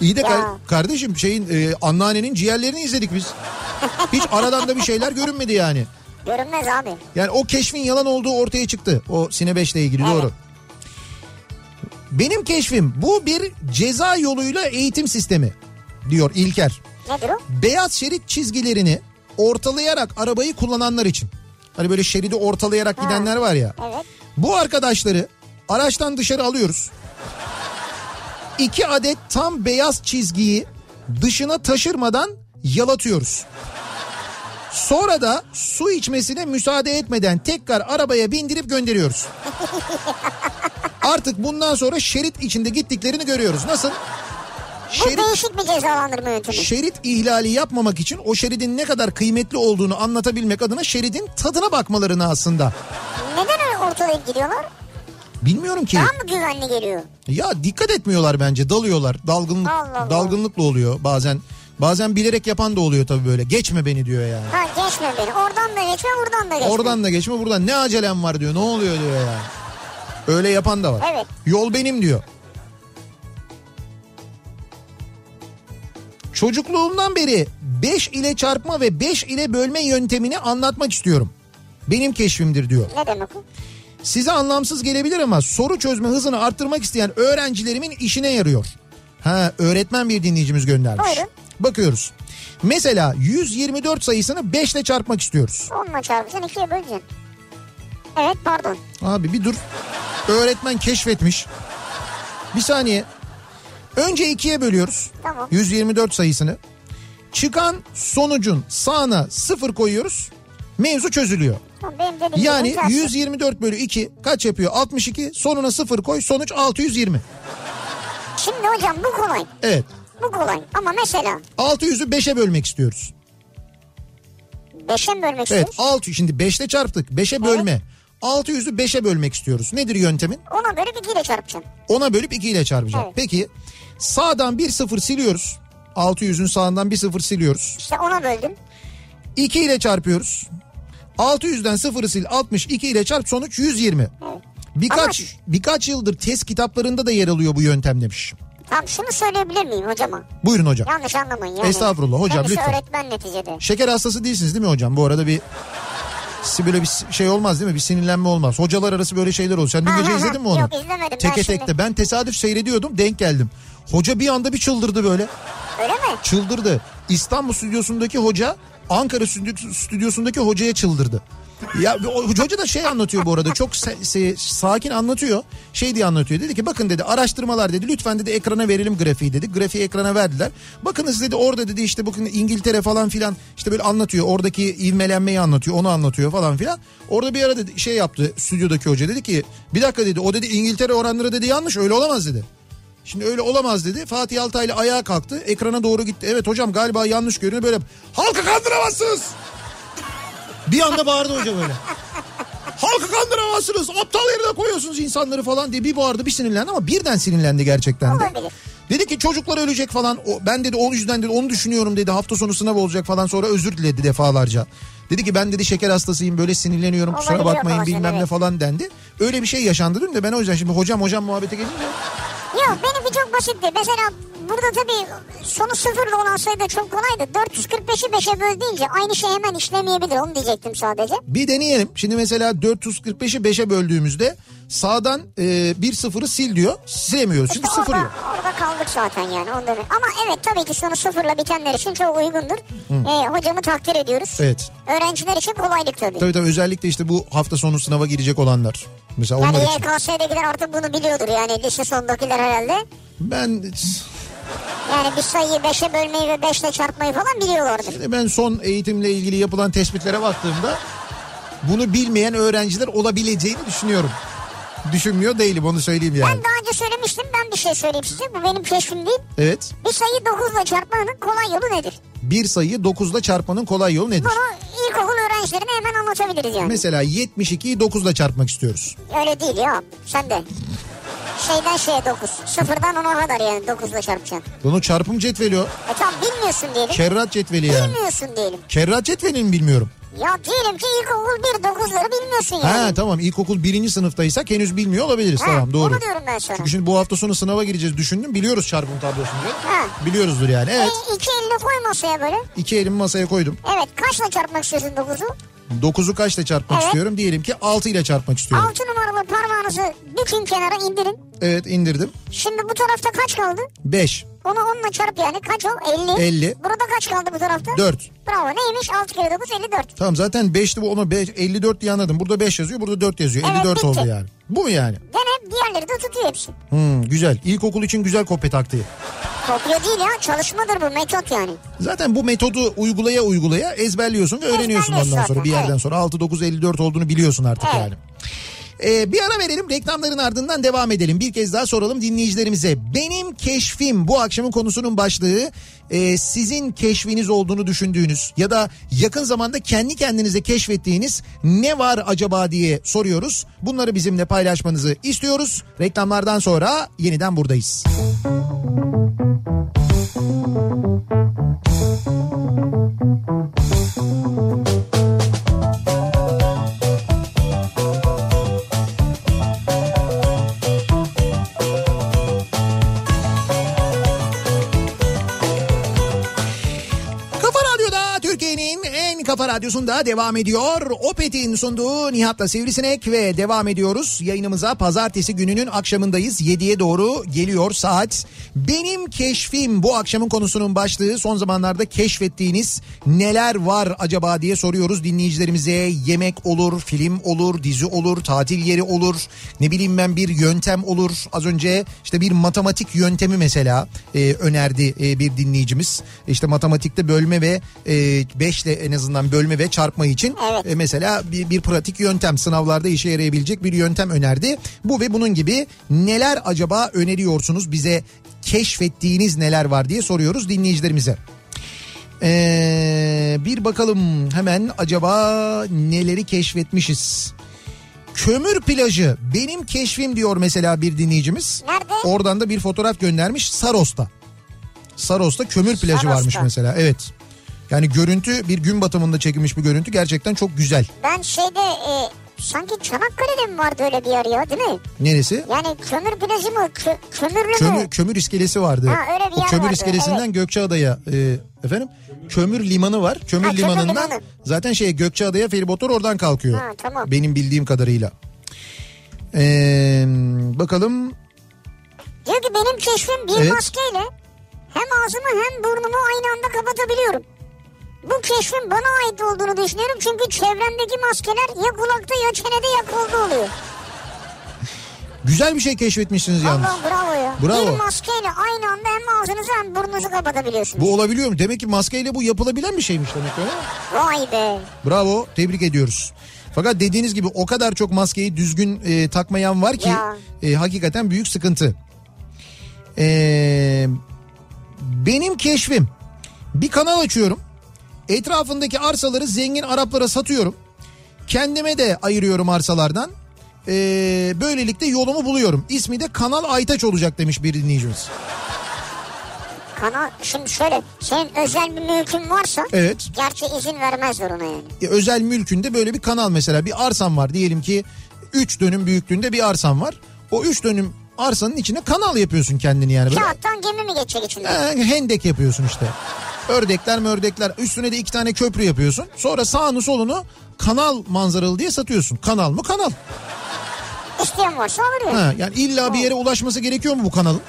İyi de Ya. kar- kardeşim şeyin e, anneannenin ciğerlerini izledik biz. Hiç aradan da bir şeyler görünmedi yani. Görünmez abi. Yani o keşfin yalan olduğu ortaya çıktı. O Sine 5 ile ilgili Evet. doğru. Benim keşfim bu bir ceza yoluyla eğitim sistemi diyor İlker. Nedir o? Beyaz şerit çizgilerini ortalayarak arabayı kullananlar için. Hani böyle şeridi ortalayarak Ha. gidenler var ya. Evet. Bu arkadaşları araçtan dışarı alıyoruz. İki adet tam beyaz çizgiyi dışına taşırmadan yalatıyoruz. Sonra da su içmesine müsaade etmeden tekrar arabaya bindirip gönderiyoruz. Artık bundan sonra şerit içinde gittiklerini görüyoruz. Nasıl? Bu Şerit, değişik bir cezalandırma yöntemi. şerit ihlali yapmamak için o şeridin ne kadar kıymetli olduğunu anlatabilmek adına şeridin tadına bakmalarını aslında. Neden ortalayıp gidiyorlar? Bilmiyorum ki. Daha mı güvenli geliyor? Ya dikkat etmiyorlar bence dalıyorlar dalgınlık Allah Allah. dalgınlıkla oluyor bazen bazen bilerek yapan da oluyor tabii böyle geçme beni diyor yani. Ha geçme beni. Oradan da geçme buradan da geçme. Oradan da geçme buradan ne acelem var diyor ne oluyor diyor yani. Öyle yapan da var. Evet. Yol benim diyor. Çocukluğumdan beri 5 ile çarpma ve 5 ile bölme yöntemini anlatmak istiyorum. Benim keşfimdir diyor. Ne demek o? Size anlamsız gelebilir ama soru çözme hızını arttırmak isteyen öğrencilerimin işine yarıyor. Ha öğretmen bir dinleyicimiz göndermiş. Buyurun. Bakıyoruz. Mesela 124 sayısını 5 ile çarpmak istiyoruz. 10'la çarpacaksın 2'ye böleceksin. Evet pardon. Abi bir dur. Öğretmen keşfetmiş. Bir saniye. Önce ikiye bölüyoruz. Tamam. 124 sayısını. Çıkan sonucun sağına sıfır koyuyoruz. Mevzu çözülüyor. Yani tersi. 124 bölü 2 kaç yapıyor? 62. Sonuna sıfır koy. Sonuç 620. Şimdi hocam bu kolay. Evet. Bu kolay. Ama mesela 600'ü 5'e bölmek istiyoruz. 5'e mi bölmek Evet istiyoruz? 6 şimdi 5'te çarptık. 5'e bölme. 600'ü 5'e bölmek istiyoruz. Nedir yöntemin? Ona bölüp 2 ile çarpacaksın. Ona bölüp 2 ile çarpacağım. Evet. Peki sağdan bir sıfır siliyoruz. 600'ün sağından bir sıfır siliyoruz. İşte ona böldüm. 2 ile çarpıyoruz. 600'den sıfırı sil 62 ile çarp sonuç 120. Birkaç Ama- birkaç yıldır test kitaplarında da yer alıyor bu yöntem demiş. Tamam şunu söyleyebilir miyim hocama? Buyurun hocam. Yanlış anlamayın yani. Estağfurullah hocam, Kendisi lütfen. öğretmen neticede. Şeker hastası değilsiniz değil mi hocam? Bu arada bir böyle bir şey olmaz değil mi? Bir sinirlenme olmaz. Hocalar arası böyle şeyler olur. Sen dün gece izledin mi onu? Yok, izlemedim. Ben Teke şimdi- tekte. Ben tesadüf seyrediyordum denk geldim. Hoca bir anda bir çıldırdı böyle. Öyle mi? Çıldırdı. İstanbul stüdyosundaki hoca Ankara stüdyo- stüdyosundaki hocaya çıldırdı. Ya o hoca da şey anlatıyor bu arada çok sakin anlatıyor. Şey diye anlatıyor. Dedi ki bakın dedi araştırmalar dedi lütfen dedi ekrana verelim grafiği dedi. Grafiği ekrana verdiler. Bakınız dedi orada dedi işte bakın İngiltere falan filan işte böyle anlatıyor. Oradaki ivmelenmeyi anlatıyor. Onu anlatıyor falan filan. Orada bir ara dedi şey yaptı stüdyodaki hoca dedi ki bir dakika dedi o dedi İngiltere oranları dedi yanlış öyle olamaz dedi. Şimdi öyle olamaz dedi. Fatih Altaylı ayağa kalktı. Ekrana doğru gitti. Evet hocam galiba yanlış görünüyor. Böyle halkı kandıramazsınız. Bir anda bağırdı hoca böyle. Halkı kandıramazsınız. Aptal yerine koyuyorsunuz insanları falan diye bir bağırdı bir sinirlendi ama birden sinirlendi gerçekten de. Olabilir. Dedi ki çocuklar ölecek falan. O, ben dedi o yüzden dedi onu düşünüyorum dedi. Hafta sonu sınav olacak falan sonra özür diledi defalarca. Dedi ki ben dedi şeker hastasıyım böyle sinirleniyorum kusura Olabiliyor bakmayın bilmem ne evet. falan dendi. Öyle bir şey yaşandı dün de ben o yüzden şimdi hocam hocam muhabbete gelince Yok benimki çok basitti. Mesela burada tabii sonu sıfırla olan sayıda çok kolaydı. 445'i 5'e böl deyince aynı şey hemen işlemeyebilir. Onu diyecektim sadece. Bir deneyelim. Şimdi mesela 445'i 5'e böldüğümüzde sağdan e, bir sıfırı sil diyor. Silemiyoruz çünkü İşte sıfır orada, yok. orada kaldık zaten yani. Demek. Ama evet tabii ki sonu sıfırla bitenler için çok uygundur. Ee, hocamı takdir ediyoruz. Evet. Öğrenciler için kolaylık tabii. Tabii tabii özellikle işte bu hafta sonu sınava girecek olanlar. Mesela Yani onlar için. YKS'dekiler artık bunu biliyordur yani lise sondakiler herhalde. Ben Yani bir sayıyı 5'e bölmeyi ve 5 ile çarpmayı falan biliyorlardır. ben son eğitimle ilgili yapılan tespitlere baktığımda bunu bilmeyen öğrenciler olabileceğini düşünüyorum. Düşünmüyor değilim onu söyleyeyim yani. Ben daha önce söylemiştim ben bir şey söyleyeyim size. Bu benim keşfim değil. Evet. Bir sayıyı 9 ile çarpmanın kolay yolu nedir? Bir sayıyı 9 ile çarpmanın kolay yolu nedir? Bunu ilkokul öğrencilerine hemen anlatabiliriz yani. Mesela 72'yi 9 ile çarpmak istiyoruz. Öyle değil ya sen de. Şeyden şeye 9. Sıfırdan ona kadar yani 9 ile çarpacaksın. Bunu çarpım cetveli o. E tamam bilmiyorsun diyelim. Kerrat cetveli yani. Bilmiyorsun diyelim. Kerrat cetvelini mi bilmiyorum. Ya diyelim ki ilkokul 1 9'ları bilmiyorsun yani. Ha tamam ilkokul birinci sınıftaysak henüz bilmiyor olabiliriz Ha, tamam doğru. Onu diyorum ben sana. Çünkü şimdi bu hafta sonu sınava gireceğiz düşündüm biliyoruz çarpım tablosunu. Ha. Biliyoruzdur yani evet. E, iki elini koy masaya böyle. İki elimi masaya koydum. Evet kaçla çarpmak istiyorsun 9'u? 9'u kaçla çarpmak Evet. istiyorum? Diyelim ki 6 ile çarpmak istiyorum. 6 numaralı parmağınızı bükün kenara indirin. Evet indirdim. Şimdi bu tarafta kaç kaldı? 5, Onu onunla çarp yani kaç o? 50. 50. Burada kaç kaldı bu tarafta? 4. Bravo neymiş? 6 kere 9 54. Tamam zaten 5'ti bu onu 5, 54 diye anladım. Burada 5 yazıyor burada 4 yazıyor. Evet, 54 bitti. oldu yani. Bu mu yani? Gene diğerleri de tutuyor hepsi. Hmm, güzel. İlkokul için güzel kopya taktiği. Kopya değil ya çalışmadır bu metot yani. Zaten bu metodu uygulaya uygulaya ezberliyorsun ve öğreniyorsun ondan sonra bir yerden sonra 6 9 54 olduğunu biliyorsun artık Evet. yani. Ee, bir ara verelim reklamların ardından devam edelim. Bir kez daha soralım dinleyicilerimize. Benim keşfim bu akşamın konusunun başlığı e, sizin keşfiniz olduğunu düşündüğünüz ya da yakın zamanda kendi kendinize keşfettiğiniz ne var acaba diye soruyoruz. Bunları bizimle paylaşmanızı istiyoruz. Reklamlardan sonra yeniden buradayız. Kafa Radyosu'nda devam ediyor. Opet'in sunduğu Nihat'la Sivrisinek ve devam ediyoruz. Yayınımıza pazartesi gününün akşamındayız. 7'ye doğru geliyor saat. Benim keşfim bu akşamın konusunun başlığı son zamanlarda keşfettiğiniz neler var acaba diye soruyoruz dinleyicilerimize. Yemek olur, film olur, dizi olur, tatil yeri olur. Ne bileyim ben bir yöntem olur. Az önce işte bir matematik yöntemi mesela e, önerdi e, bir dinleyicimiz. İşte matematikte bölme ve 5 ile en azından bölme ve çarpma için Evet. e, mesela bir, bir pratik yöntem sınavlarda işe yarayabilecek bir yöntem önerdi. Bu ve bunun gibi neler acaba öneriyorsunuz bize keşfettiğiniz neler var diye soruyoruz dinleyicilerimize. Ee, bir bakalım hemen acaba neleri keşfetmişiz. Kömür plajı benim keşfim diyor mesela bir dinleyicimiz. Nerede? Oradan da bir fotoğraf göndermiş Saros'ta. Saros'ta kömür plajı Saros'ta. varmış mesela evet. Yani görüntü bir gün batımında çekilmiş bir görüntü gerçekten çok güzel. Ben şeyde e, sanki Çanakkale'de mi vardı öyle bir yer ya değil mi? Neresi? Yani kömür plajı mı? Kö- kömürlü Kömür, mü? kömür iskelesi vardı. Ha, öyle bir o yer kömür vardı, iskelesinden evet. Gökçeada'ya e, efendim kömür limanı var. Kömür Ha, kömür limanından limanı. zaten şey Gökçeada'ya feribotlar oradan kalkıyor. Ha, tamam. Benim bildiğim kadarıyla. Ee, bakalım Diyor ki benim keşfim bir Evet. maskeyle hem ağzımı hem burnumu aynı anda kapatabiliyorum. Bu keşfin bana ait olduğunu düşünüyorum çünkü çevremdeki maskeler ya kulakta ya çenede ya kolda oluyor. güzel bir şey keşfetmişsiniz yalnız. Allah bravo ya. Bravo. Bir maskeyle aynı anda hem ağzınızı hem burnunuzu kapatabiliyorsunuz. Bu olabiliyor mu? Demek ki maskeyle bu yapılabilen bir şeymiş demek öyle? Vay be. Bravo tebrik ediyoruz. Fakat dediğiniz gibi o kadar çok maskeyi düzgün e, takmayan var ki Ya. e, hakikaten büyük sıkıntı. E, benim keşfim bir kanal açıyorum. Etrafındaki arsaları zengin Araplara satıyorum. Kendime de ayırıyorum arsalardan. E, böylelikle yolumu buluyorum. İsmi de Kanal Aytaç olacak demiş bir dinleyicimiz. Kanal şimdi şöyle senin özel bir mülkün varsa Evet. gerçi izin vermezler ona yani. E, özel mülkünde böyle bir kanal mesela bir arsan var diyelim ki 3 dönüm büyüklüğünde bir arsan var. O 3 dönüm arsanın içine kanal yapıyorsun kendini yani böyle. Kağıttan gemi mi geçecek içinde? E, hendek yapıyorsun işte. Ördekler mördekler üstüne de iki tane köprü yapıyorsun. Sonra sağını solunu kanal manzaralı diye satıyorsun. Kanal mı kanal. İsteyen varsa alır ya. Ha, yani illa bir yere ulaşması gerekiyor mu bu kanalın?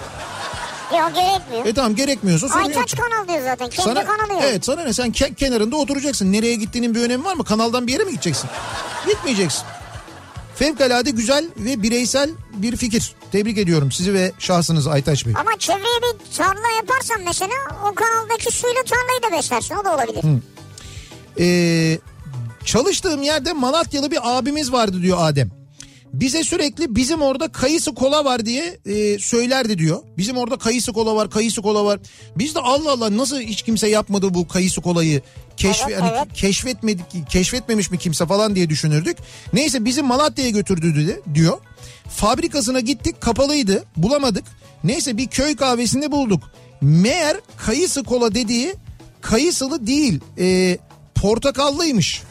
Yok gerekmiyor. E tamam gerekmiyorsa sorun yok. Aytaç kanal diyor zaten. Kendi Sana, kanalı yok. evet sana ne sen ke- kenarında oturacaksın. Nereye gittiğinin bir önemi var mı? Kanaldan bir yere mi gideceksin? Gitmeyeceksin. Fevkalade güzel ve bireysel bir fikir. Tebrik ediyorum sizi ve şahsınızı Aytaç Bey. Ama çevreye bir tarla yaparsan mesela o kanaldaki suyla tarlayı da beslersin. O da olabilir. Ee, çalıştığım yerde Malatyalı bir abimiz vardı diyor Adem. Bize sürekli bizim orada kayısı kola var diye e, söylerdi diyor. Bizim orada kayısı kola var, kayısı kola var. Biz de Allah Allah nasıl hiç kimse yapmadı bu kayısı kolayı? Keşf Evet, hani evet. keşfetmedik keşfetmemiş mi kimse falan diye düşünürdük. Neyse bizi Malatya'ya götürdü dedi, diyor. Fabrikasına gittik kapalıydı bulamadık. Neyse bir köy kahvesinde bulduk. Meğer kayısı kola dediği kayısılı değil e, portakallıymış.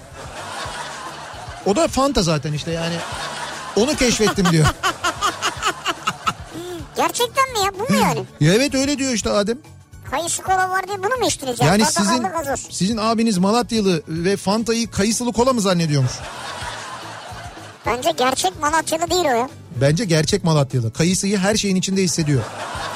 O da Fanta zaten işte yani. Onu keşfettim diyor. Gerçekten mi ya? Bu mu yani? Ya evet öyle diyor işte Adem. Kayısı kola var diye bunu mu içtireceğiz? Yani Portakallı sizin gazoz. sizin abiniz Malatyalı ve Fanta'yı kayısılı kola mı zannediyormuş? Bence gerçek Malatyalı değil o ya. Bence gerçek Malatyalı. Kayısıyı her şeyin içinde hissediyor.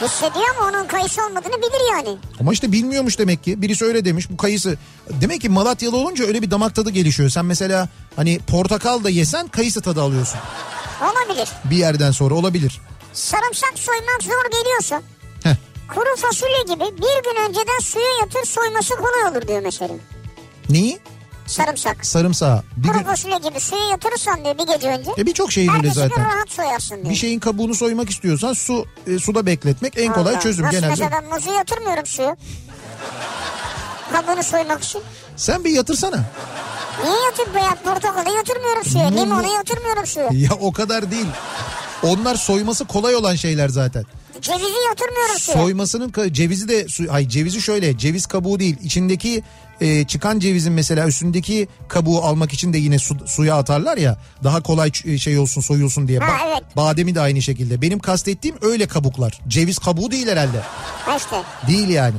Hissediyor ama onun kayısı olmadığını bilir yani. Ama işte bilmiyormuş demek ki. Birisi öyle demiş bu kayısı. Demek ki Malatyalı olunca öyle bir damak tadı gelişiyor. Sen mesela hani portakal da yesen kayısı tadı alıyorsun. Olabilir. Bir yerden sonra olabilir. Sarımsak soymak zor geliyorsa Heh. kuru fasulye gibi bir gün önceden suya yatır soyması kolay olur diyor mesela. Neyi? Sarımsak. Sarımsağı. Bir Kuru gün... fasulye gibi suya yatırırsan diyor bir gece önce. E birçok şeyin öyle zaten. rahat soyarsın diyor. Bir şey- şeyin kabuğunu soymak istiyorsan su e, suda bekletmek en kolay Allah. çözüm Nasıl genelde. mesela ben muzu yatırmıyorum suya. Kabuğunu soymak için. Sen bir yatırsana. Niye yatır be ya? Portakalı yatırmıyorum suya. Limonu yatırmıyorum suya. Ya o kadar değil. Onlar soyması kolay olan şeyler zaten. Cevizi yatırmıyorum suya. Soymasının ka- cevizi de su ay cevizi şöyle ceviz kabuğu değil içindeki e, çıkan cevizin mesela üstündeki kabuğu almak için de yine su- suya atarlar ya daha kolay ç- şey olsun soyulsun diye. Ha, Ba- evet. Bademi de aynı şekilde. Benim kastettiğim öyle kabuklar. Ceviz kabuğu değil herhalde. Ha işte. Değil yani.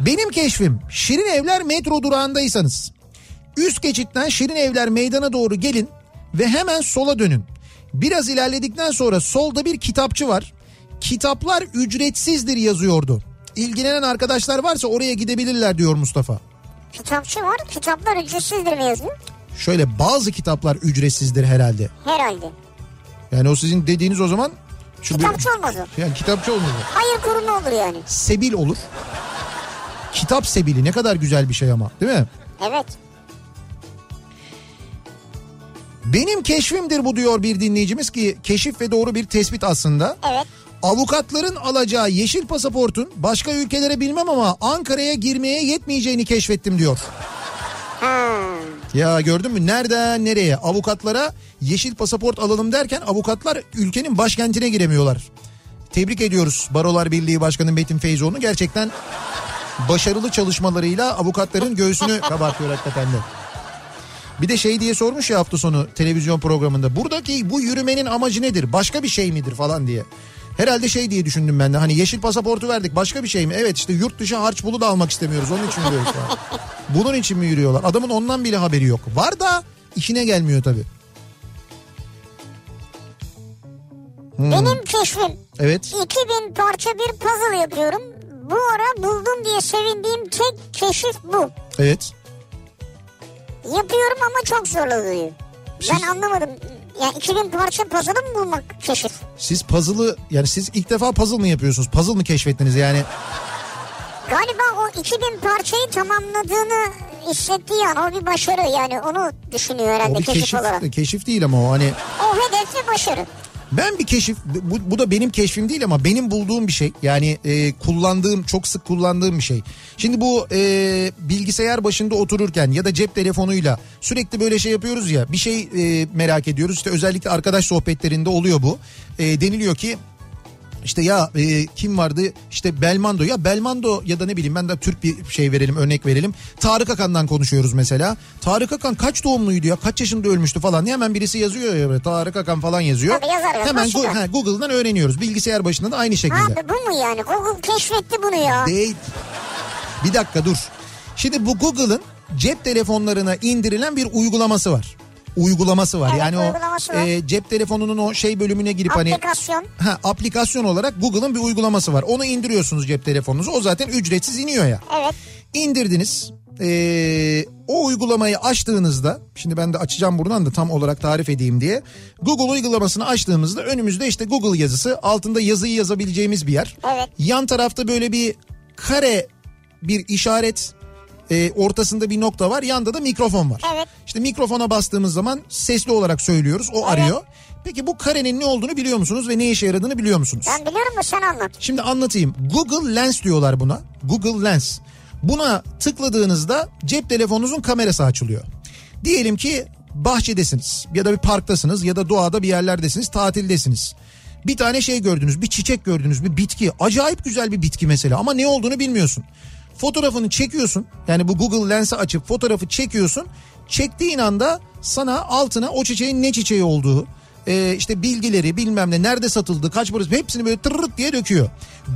Benim keşfim Şirin Evler metro durağındaysanız üst geçitten Şirin Evler meydana doğru gelin ve hemen sola dönün. Biraz ilerledikten sonra solda bir kitapçı var. Kitaplar ücretsizdir yazıyordu. İlgilenen arkadaşlar varsa oraya gidebilirler diyor Mustafa. Kitapçı var. Kitaplar ücretsizdir mi yazıyor? Şöyle bazı kitaplar ücretsizdir herhalde. Herhalde. Yani o sizin dediğiniz o zaman şu bir- Kitapçı olmaz o. yani kitapçı olmalı. Hayır kurumu olur yani. Sebil olur. Kitap sebili ne kadar güzel bir şey ama değil mi? Evet. Benim keşfimdir bu diyor bir dinleyicimiz ki keşif ve doğru bir tespit aslında. Evet. Avukatların alacağı yeşil pasaportun başka ülkelere bilmem ama Ankara'ya girmeye yetmeyeceğini keşfettim diyor. Ya gördün mü nereden nereye avukatlara yeşil pasaport alalım derken avukatlar ülkenin başkentine giremiyorlar. Tebrik ediyoruz Barolar Birliği Başkanı Metin Feyzoğlu'nu gerçekten başarılı çalışmalarıyla avukatların göğsünü kabartıyor hakikaten de. Bir de şey diye sormuş ya hafta sonu televizyon programında. Buradaki bu yürümenin amacı nedir? Başka bir şey midir falan diye. Herhalde şey diye düşündüm ben de. Hani yeşil pasaportu verdik başka bir şey mi? Evet işte yurt dışı harç pulu da almak istemiyoruz. Onun için yürüyoruz falan. Bunun için mi yürüyorlar? Adamın ondan bile haberi yok. Var da işine gelmiyor tabii. Hmm, Benim keşfim Evet. 2000 parça bir puzzle yapıyorum. Bu ara buldum diye sevindiğim tek keşif bu. Evet. Yapıyorum ama çok zorlanıyor. Ben anlamadım. Yani 2000 parça puzzle'ı mı bulmak keşif? Siz puzzle'ı yani siz ilk defa puzzle mı yapıyorsunuz? Puzzle mı keşfettiniz yani? Galiba o 2000 parçayı tamamladığını hissettiği an o bir başarı yani onu düşünüyor O herhalde bir keşif, keşif, olarak. keşif değil ama o hani O hedef ve başarı. Ben bir keşif bu, bu da benim keşfim değil ama benim bulduğum bir şey. Yani e, kullandığım çok sık kullandığım bir şey. Şimdi bu e, bilgisayar başında otururken ya da cep telefonuyla sürekli böyle şey yapıyoruz ya bir şey e, merak ediyoruz. İşte özellikle arkadaş sohbetlerinde oluyor bu. E, deniliyor ki işte ya e, kim vardı işte Belmando ya Belmando ya da ne bileyim ben de Türk bir şey verelim örnek verelim. Tarık Akan'dan konuşuyoruz mesela. Tarık Akan kaç doğumluydu ya kaç yaşında ölmüştü falan diye hemen birisi yazıyor ya böyle Tarık Akan falan yazıyor. Tabii yazar hemen çıkar. ha, Google'dan öğreniyoruz bilgisayar başında da aynı şekilde. Abi bu mu yani? Google keşfetti bunu ya. Değil. Bir dakika dur. Şimdi bu Google'ın cep telefonlarına indirilen bir uygulaması var. Uygulaması var. Evet, yani o uygulaması var. e, cep telefonunun o şey bölümüne girip hani Aplikasyon. Ha, aplikasyon olarak Google'ın bir uygulaması var. Onu indiriyorsunuz cep telefonunuza. O zaten ücretsiz iniyor ya. Evet. İndirdiniz. Ee, o uygulamayı açtığınızda şimdi ben de açacağım buradan da tam olarak tarif edeyim diye. Google uygulamasını açtığımızda önümüzde işte Google yazısı altında yazıyı yazabileceğimiz bir yer. Evet. Yan tarafta böyle bir kare bir işaret e, ortasında bir nokta var yanda da mikrofon var. Evet. İşte mikrofona bastığımız zaman sesli olarak söylüyoruz o arıyor. Peki bu karenin ne olduğunu biliyor musunuz ve ne işe yaradığını biliyor musunuz? Ben biliyorum da sen anlat. Şimdi anlatayım. Google Lens diyorlar buna. Google Lens. Buna tıkladığınızda cep telefonunuzun kamerası açılıyor. Diyelim ki bahçedesiniz ya da bir parktasınız ya da doğada bir yerlerdesiniz, tatildesiniz. Bir tane şey gördünüz, bir çiçek gördünüz, bir bitki. Acayip güzel bir bitki mesela ama ne olduğunu bilmiyorsun. Fotoğrafını çekiyorsun. Yani bu Google Lens'i açıp fotoğrafı çekiyorsun. Çektiğin anda sana altına o çiçeğin ne çiçeği olduğu, e, işte bilgileri bilmem ne nerede satıldı kaç parası hepsini böyle tırırt diye döküyor.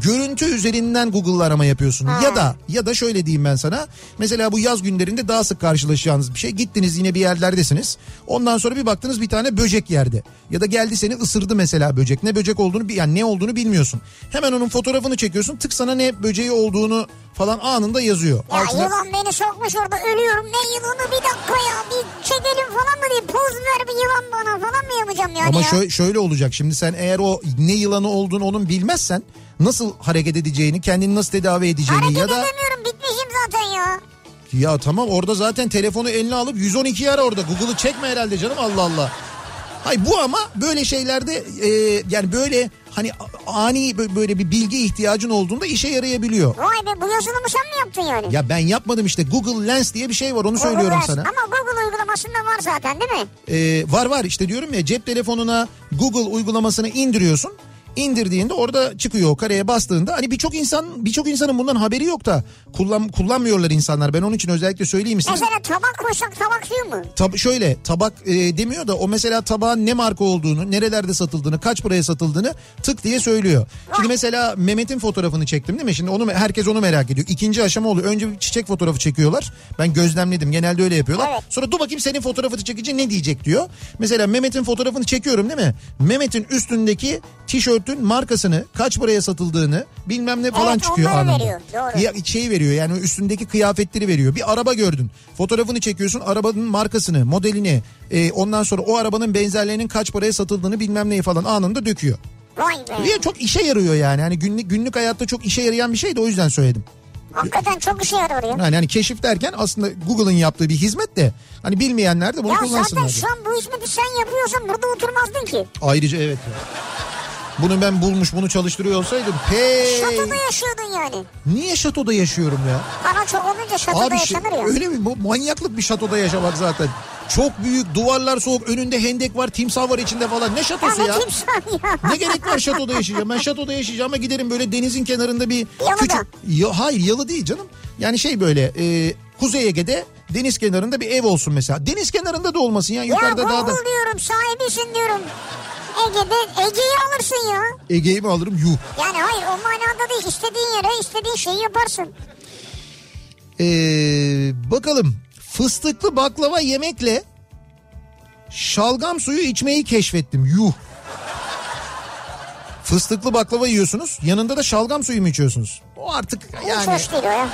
Görüntü üzerinden Google arama yapıyorsun. Ya da ya da şöyle diyeyim ben sana. Mesela bu yaz günlerinde daha sık karşılaşacağınız bir şey. Gittiniz yine bir yerlerdesiniz. Ondan sonra bir baktınız bir tane böcek yerde. Ya da geldi seni ısırdı mesela böcek. Ne böcek olduğunu yani ne olduğunu bilmiyorsun. Hemen onun fotoğrafını çekiyorsun. Tık sana ne böceği olduğunu falan anında yazıyor. Ya Altına- yılan beni sokmuş orada ölüyorum. Ne yılanı bir dakika ya. Bir çekelim falan mı diye poz ver bir yılan bana falan mı yapacağım yani Ama ya? şöyle, şöyle olacak şimdi sen eğer o ne yılanı olduğunu onun bilmezsen nasıl hareket edeceğini kendini nasıl tedavi edeceğini Hareket ya da edemiyorum bitmişim zaten ya. ya tamam orada zaten telefonu eline alıp 112 ara orada Google'ı çekme herhalde canım Allah Allah. Hayır bu ama böyle şeylerde e, yani böyle hani ani bö- böyle bir bilgi ihtiyacın olduğunda işe yarayabiliyor. Vay be bu yazılımı sen mi yaptın yani? Ya ben yapmadım işte Google Lens diye bir şey var onu Google söylüyorum Lens. sana. Ama Google uygulamasında var zaten değil mi? Ee, var var işte diyorum ya cep telefonuna Google uygulamasını indiriyorsun. İndirdiğinde orada çıkıyor o kareye bastığında hani birçok insan birçok insanın bundan haberi yok da kullan kullanmıyorlar insanlar. Ben onun için özellikle söyleyeyim istedim. Mesela tabak koysak tabak diyor mu? Tab- şöyle tabak e, demiyor da o mesela tabağın ne marka olduğunu, nerelerde satıldığını, kaç paraya satıldığını tık diye söylüyor. Şimdi mesela Mehmet'in fotoğrafını çektim değil mi? Şimdi onu herkes onu merak ediyor. İkinci aşama oluyor. Önce bir çiçek fotoğrafı çekiyorlar. Ben gözlemledim. Genelde öyle yapıyorlar. Evet. Sonra dur bakayım senin fotoğrafını çekince ne diyecek diyor. Mesela Mehmet'in fotoğrafını çekiyorum değil mi? Mehmet'in üstündeki tişörtün markasını, kaç paraya satıldığını bilmem ne falan Evet, çıkıyor anında. veriyor, doğru. Ya şeyi veriyor yani üstündeki kıyafetleri veriyor. Bir araba gördün. Fotoğrafını çekiyorsun. Arabanın markasını, modelini, e, ondan sonra o arabanın benzerlerinin kaç paraya satıldığını bilmem neyi falan anında döküyor. Vay be. Çok işe yarıyor yani. Hani günlük günlük hayatta çok işe yarayan bir şey de o yüzden söyledim. Hakikaten çok işe yarıyor ya. Yani hani keşif derken aslında Google'ın yaptığı bir hizmet de hani bilmeyenler de bunu Ya kullansınlar. zaten diye. şu an bu hizmeti sen yapıyorsan burada oturmazdın ki. Ayrıca evet. Ya. Bunu ben bulmuş bunu çalıştırıyor olsaydım hey Şatoda yaşıyordun yani. niye şatoda yaşıyorum ya? Para çok olunca şatoda Abi şey, yaşanır ya. öyle mi? Bu manyaklık bir şatoda yaşamak zaten. Çok büyük duvarlar soğuk önünde hendek var timsah var içinde falan. Ne Ya şatosu ne ya? timsah ya. Ne gerek var şatoda yaşayacağım? Ben şatoda yaşayacağım ama giderim böyle denizin kenarında bir Yalıda. küçük... Ya, hayır yalı değil canım. Yani şey böyle e, Kuzey Ege'de deniz kenarında bir ev olsun mesela. Deniz kenarında da olmasın ya Ya yukarıda Google dağda. diyorum sahibisin diyorum. Ege'de Ege'yi alırsın ya. Ege'yi mi alırım? Yuh. Yani hayır o manada değil istediğin yere istediğin şeyi yaparsın. Ee, bakalım fıstıklı baklava yemekle şalgam suyu içmeyi keşfettim. Yuh. Fıstıklı baklava yiyorsunuz. Yanında da şalgam suyu mu içiyorsunuz? O artık Hiç yani hoş değil o ya.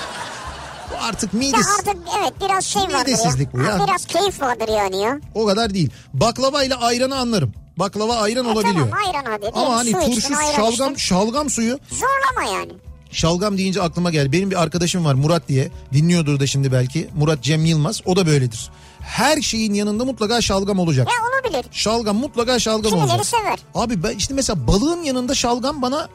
o artık Ya mides. artık evet biraz şey vardır ya. Midesizlik bu ya. Biraz keyif vardır yani ya. O kadar değil. Baklava ile ayranı anlarım. Baklava ayran E olabiliyor. Tamam ayran hadi. Ama hani turşu, şalgam, içtin. şalgam suyu Zorlama yani. Şalgam deyince aklıma geldi. Benim bir arkadaşım var Murat diye. Dinliyordur da şimdi belki. Murat Cem Yılmaz. O da böyledir. Her şeyin yanında mutlaka şalgam olacak. Ya olabilir. Şalgam mutlaka şalgam Kimileri olacak. sever. Abi ben işte mesela balığın yanında şalgam bana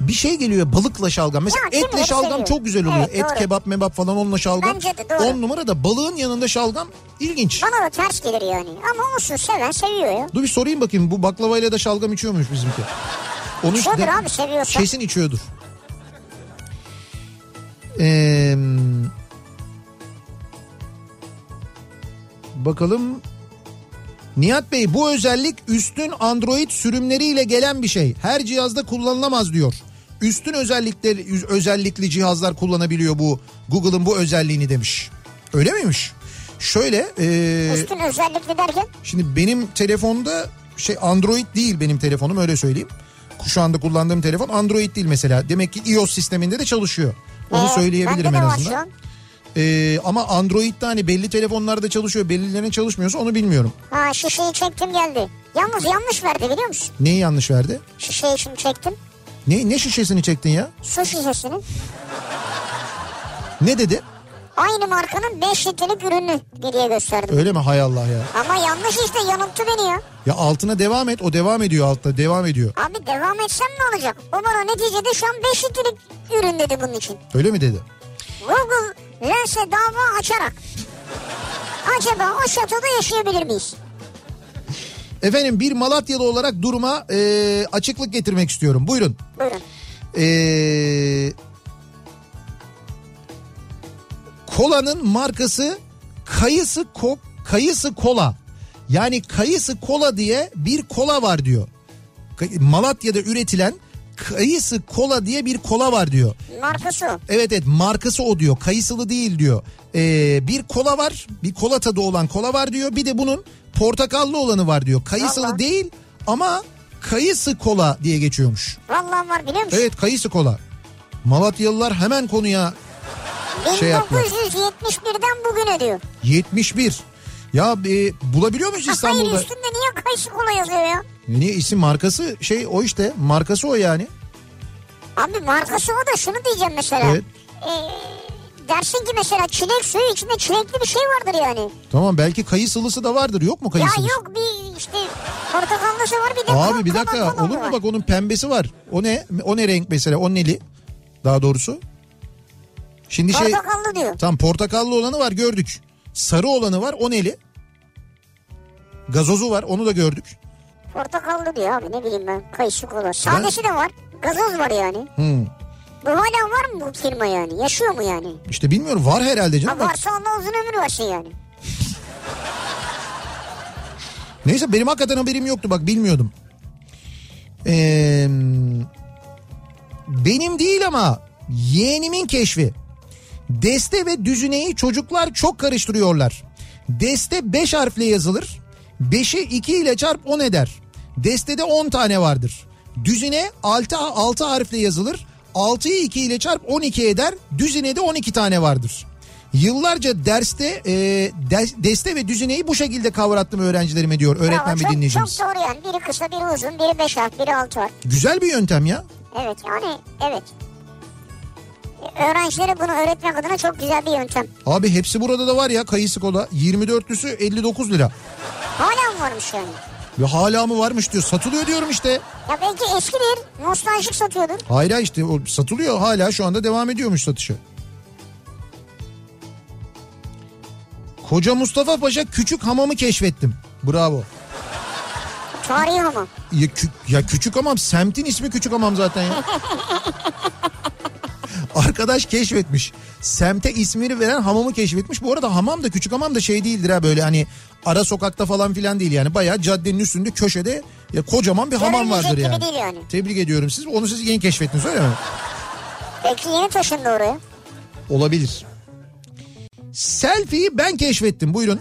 bir şey geliyor balıkla şalgam. Mesela Ya, etle şalgam seviyor. çok güzel oluyor. Evet, Et doğru. kebap mebap falan onunla şalgam. Bence de doğru. On numara da balığın yanında şalgam ilginç. Bana da ters gelir yani. Ama olsun seven seviyor ya. Dur bir sorayım bakayım bu baklavayla da şalgam içiyor muymuş bizimki? Onu İçiyordur de- abi, seviyorsa. Kesin içiyordur. Ee, bakalım. Nihat Bey bu özellik üstün Android sürümleriyle gelen bir şey. Her cihazda kullanılamaz diyor. Üstün özellikleri özellikli cihazlar kullanabiliyor bu Google'ın bu özelliğini demiş. Öyle miymiş? Şöyle ee, Üstün özellikli derken Şimdi benim telefonda şey Android değil benim telefonum öyle söyleyeyim. Şu anda kullandığım telefon Android değil mesela. Demek ki iOS sisteminde de çalışıyor. Onu Ee, söyleyebilirim en azından. Ee, ama Android'de hani belli telefonlarda çalışıyor, bellilerine çalışmıyorsa onu bilmiyorum. Ha şişeyi çektim geldi. Yalnız yanlış verdi biliyor musun? Neyi yanlış verdi? Şişeyi şimdi çektim. Ne ne şişesini çektin ya? Su şişesini. Ne dedi? Aynı markanın 5 litrelik ürünü geriye gösterdim. Öyle mi? Hay Allah ya. Ama yanlış işte yanılttı beni ya. Ya altına devam et. O devam ediyor altta. Devam ediyor. Abi devam etsem ne olacak? O bana neticede şu an 5 litrelik ürün dedi bunun için. Öyle mi dedi? Google Lens'e dava açarak acaba o şatoda yaşayabilir miyiz? Efendim bir Malatyalı olarak duruma e, açıklık getirmek istiyorum. Buyurun. Buyurun. Ee, kolanın markası Kayısı Ko Kayısı Kola. Yani Kayısı Kola diye bir kola var diyor. Malatya'da üretilen Kayısı Kola diye bir kola var diyor. Markası o. Evet evet markası o diyor. Kayısılı değil diyor. Ee, bir kola var. Bir kola tadı olan kola var diyor. Bir de bunun portakallı olanı var diyor. Kayısılı Vallahi. değil ama kayısı kola diye geçiyormuş. Vallahi var biliyor musun? Evet kayısı kola. Malatyalılar hemen konuya şey yaptılar. 1971'den bugüne diyor. 71. Ya e, bulabiliyor muyuz Hayır İstanbul'da? üstünde niye kayısı kola yazıyor ya? Niye isim markası şey o işte markası o yani. Abi markası o da şunu diyeceğim mesela. Evet. Ee, dersin ki mesela çilek suyu içinde çilekli bir şey vardır yani. Tamam belki kayısılısı da vardır yok mu Ya kayısılısı? yok bir işte portakallısı var bir de Abi bir dakika kola olur mu var. bak onun pembesi var. O ne? O ne renk mesela? O neli? Daha doğrusu. Şimdi şey Portakallı diyor. tam portakallı olanı var gördük. Sarı olanı var o neli? Gazozu var onu da gördük. Portakallı diyor abi ne bileyim ben. Kayısı kola. Sadesi de var. Gazoz var yani. Hmm. Bu hala var mı bu firma yani? Yaşıyor mu yani? İşte bilmiyorum var herhalde Ha canım. Bak, varsa Allah uzun ömür versin yani. Neyse benim hakikaten haberim yoktu bak bilmiyordum. Ee, benim değil ama yeğenimin keşfi. Deste ve düzineyi çocuklar çok karıştırıyorlar. Deste 5 harfle yazılır. 5'i 2 ile çarp 10 eder. Destede 10 tane vardır. Düzine 6, 6 harfle yazılır. 6'yı 2 ile çarp 12 eder. Düzinede 12 tane vardır. Yıllarca derste e, des- deste ve düzineyi bu şekilde kavrattım öğrencilerime diyor öğretmen Bravo, bir çok, dinleyicimiz. Çok doğru yani. Biri kısa biri uzun biri beş harf biri altı harf. Güzel bir yöntem ya. Evet yani evet. Öğrencilere bunu öğretmek adına çok güzel bir yöntem. Abi hepsi burada da var ya kayısı kola 24'lüsü 59 lira. Hala mı varmış yani? Ve hala mı varmış diyor satılıyor diyorum işte. Ya belki eskidir. Nostaljik satıyordur. Hayır işte o satılıyor hala şu anda devam ediyormuş satışı. Koca Mustafa Paşa küçük hamamı keşfettim. Bravo. Tarihi ama. Ya, kü- ya küçük hamam semtin ismi küçük hamam zaten ya. Arkadaş keşfetmiş. Semte ismini veren hamamı keşfetmiş. Bu arada hamam da küçük hamam da şey değildir ha böyle hani ara sokakta falan filan değil yani. Bayağı caddenin üstünde köşede ya kocaman bir hamam vardır yani. yani. Tebrik ediyorum siz. Onu siz yeni keşfettiniz öyle mi? Belki yeni taşındı oraya. Olabilir. Selfie'yi ben keşfettim buyurun.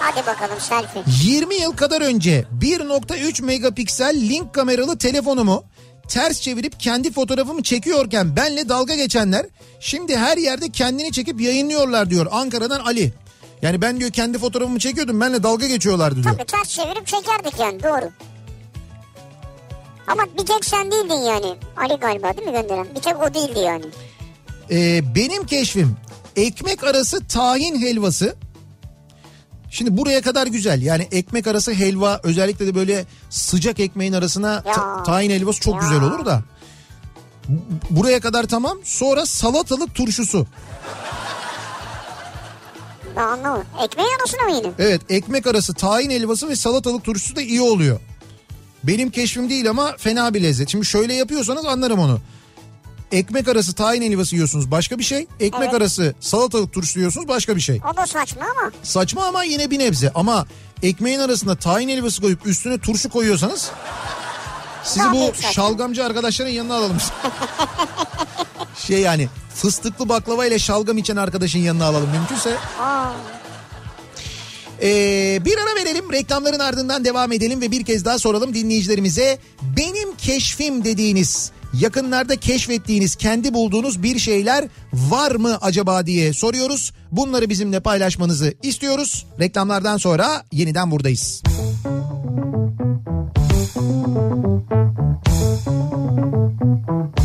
Hadi bakalım selfie. 20 yıl kadar önce 1.3 megapiksel link kameralı telefonumu ters çevirip kendi fotoğrafımı çekiyorken benle dalga geçenler şimdi her yerde kendini çekip yayınlıyorlar diyor Ankara'dan Ali. Yani ben diyor kendi fotoğrafımı çekiyordum benle dalga geçiyorlardı diyor. Tabii ters çevirip çekerdik yani doğru. Ama bir tek sen değildin yani. Ali galiba değil mi gönderen? Bir tek o değildi yani. Ee, benim keşfim ekmek arası tahin helvası. Şimdi buraya kadar güzel. Yani ekmek arası helva özellikle de böyle sıcak ekmeğin arasına ta- tahin helvası çok güzel olur da. Bu- Buraya kadar tamam. Sonra salatalık turşusu. Anlamadım. Ekmeğin arasına mı yine? Evet ekmek arası tahin helvası ve salatalık turşusu da iyi oluyor. Benim keşfim değil ama fena bir lezzet. Şimdi şöyle yapıyorsanız anlarım onu. Ekmek arası tahin helvası yiyorsunuz başka bir şey. Ekmek Evet. arası salatalık turşusu yiyorsunuz başka bir şey. O da saçma ama. Saçma ama yine bir nebze. Ama ekmeğin arasında tahin helvası koyup üstüne turşu koyuyorsanız sizi Daha bu şalgamcı arkadaşların yanına alalım. şey yani fıstıklı baklava ile şalgam içen arkadaşın yanına alalım mümkünse. Aa, Ee, bir ara verelim reklamların ardından devam edelim ve bir kez daha soralım dinleyicilerimize. Benim keşfim dediğiniz yakınlarda keşfettiğiniz kendi bulduğunuz bir şeyler var mı acaba diye soruyoruz. Bunları bizimle paylaşmanızı istiyoruz. Reklamlardan sonra yeniden buradayız. Kafa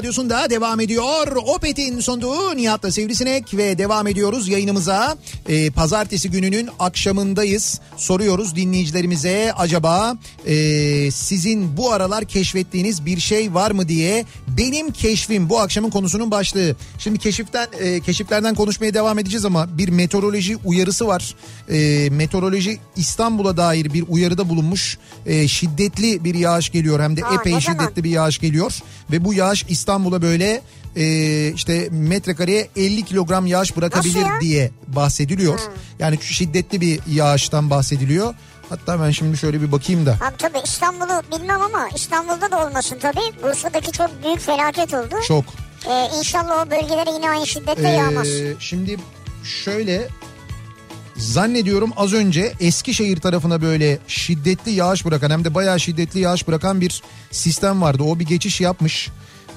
radyosunda devam ediyor. Opet'in sunduğu Nihat'la Sivrisinek ve devam ediyoruz yayınımıza. Ee, pazartesi gününün akşamındayız. Soruyoruz dinleyicilerimize acaba e, sizin bu aralar keşfettiğiniz bir şey var mı diye. Benim keşfim bu akşamın konusunun başlığı. Şimdi keşiften e, keşiflerden konuşmaya devam edeceğiz ama bir meteoroloji uyarısı var. E, meteoroloji İstanbul'a dair bir uyarıda bulunmuş. E, şiddetli bir yağış geliyor hem de Aa, epey şiddetli bir yağış geliyor ve bu yağış İstanbul'a böyle e, işte metrekareye 50 kilogram yağış bırakabilir ya? diye bahsediliyor. Yani şiddetli bir yağıştan bahsediliyor. Hatta ben şimdi şöyle bir bakayım da. abi tabii İstanbul'u bilmem ama İstanbul'da da olmasın tabii. Bursa'daki çok büyük felaket oldu. Çok. Ee, inşallah o bölgelere yine aynı şiddetle Ee, yağmaz. şimdi şöyle zannediyorum az önce Eskişehir tarafına böyle şiddetli yağış bırakan hem de bayağı şiddetli yağış bırakan bir sistem vardı. O bir geçiş yapmış.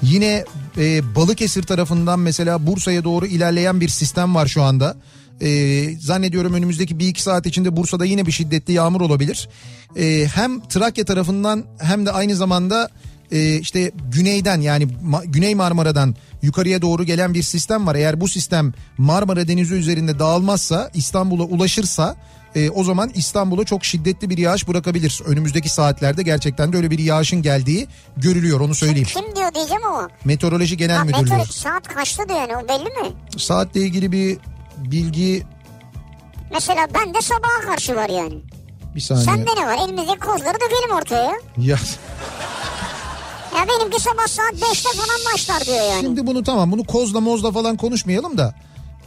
Yine e, Balıkesir tarafından mesela Bursa'ya doğru ilerleyen bir sistem var şu anda. E, zannediyorum önümüzdeki bir iki saat içinde Bursa'da yine bir şiddetli yağmur olabilir. E, hem Trakya tarafından hem de aynı zamanda e, işte güneyden yani Ma- Güney Marmara'dan yukarıya doğru gelen bir sistem var. Eğer bu sistem Marmara Denizi üzerinde dağılmazsa İstanbul'a ulaşırsa e, o zaman İstanbul'a çok şiddetli bir yağış bırakabilir. Önümüzdeki saatlerde gerçekten de öyle bir yağışın geldiği görülüyor onu söyleyeyim. Kim diyor diyeceğim ama. Meteoroloji Genel Ha, Müdürlüğü. meteorik saat kaçta diyor yani o belli mi? Saatle ilgili bir bilgi Mesela bende sabaha karşı var yani. bir saniye. Sende ne var? Elimizdeki kozları dökelim ortaya. Ya Ya benimki sabah saat 5'te falan başlar diyor yani. Şimdi bunu tamam bunu kozla mozla falan konuşmayalım da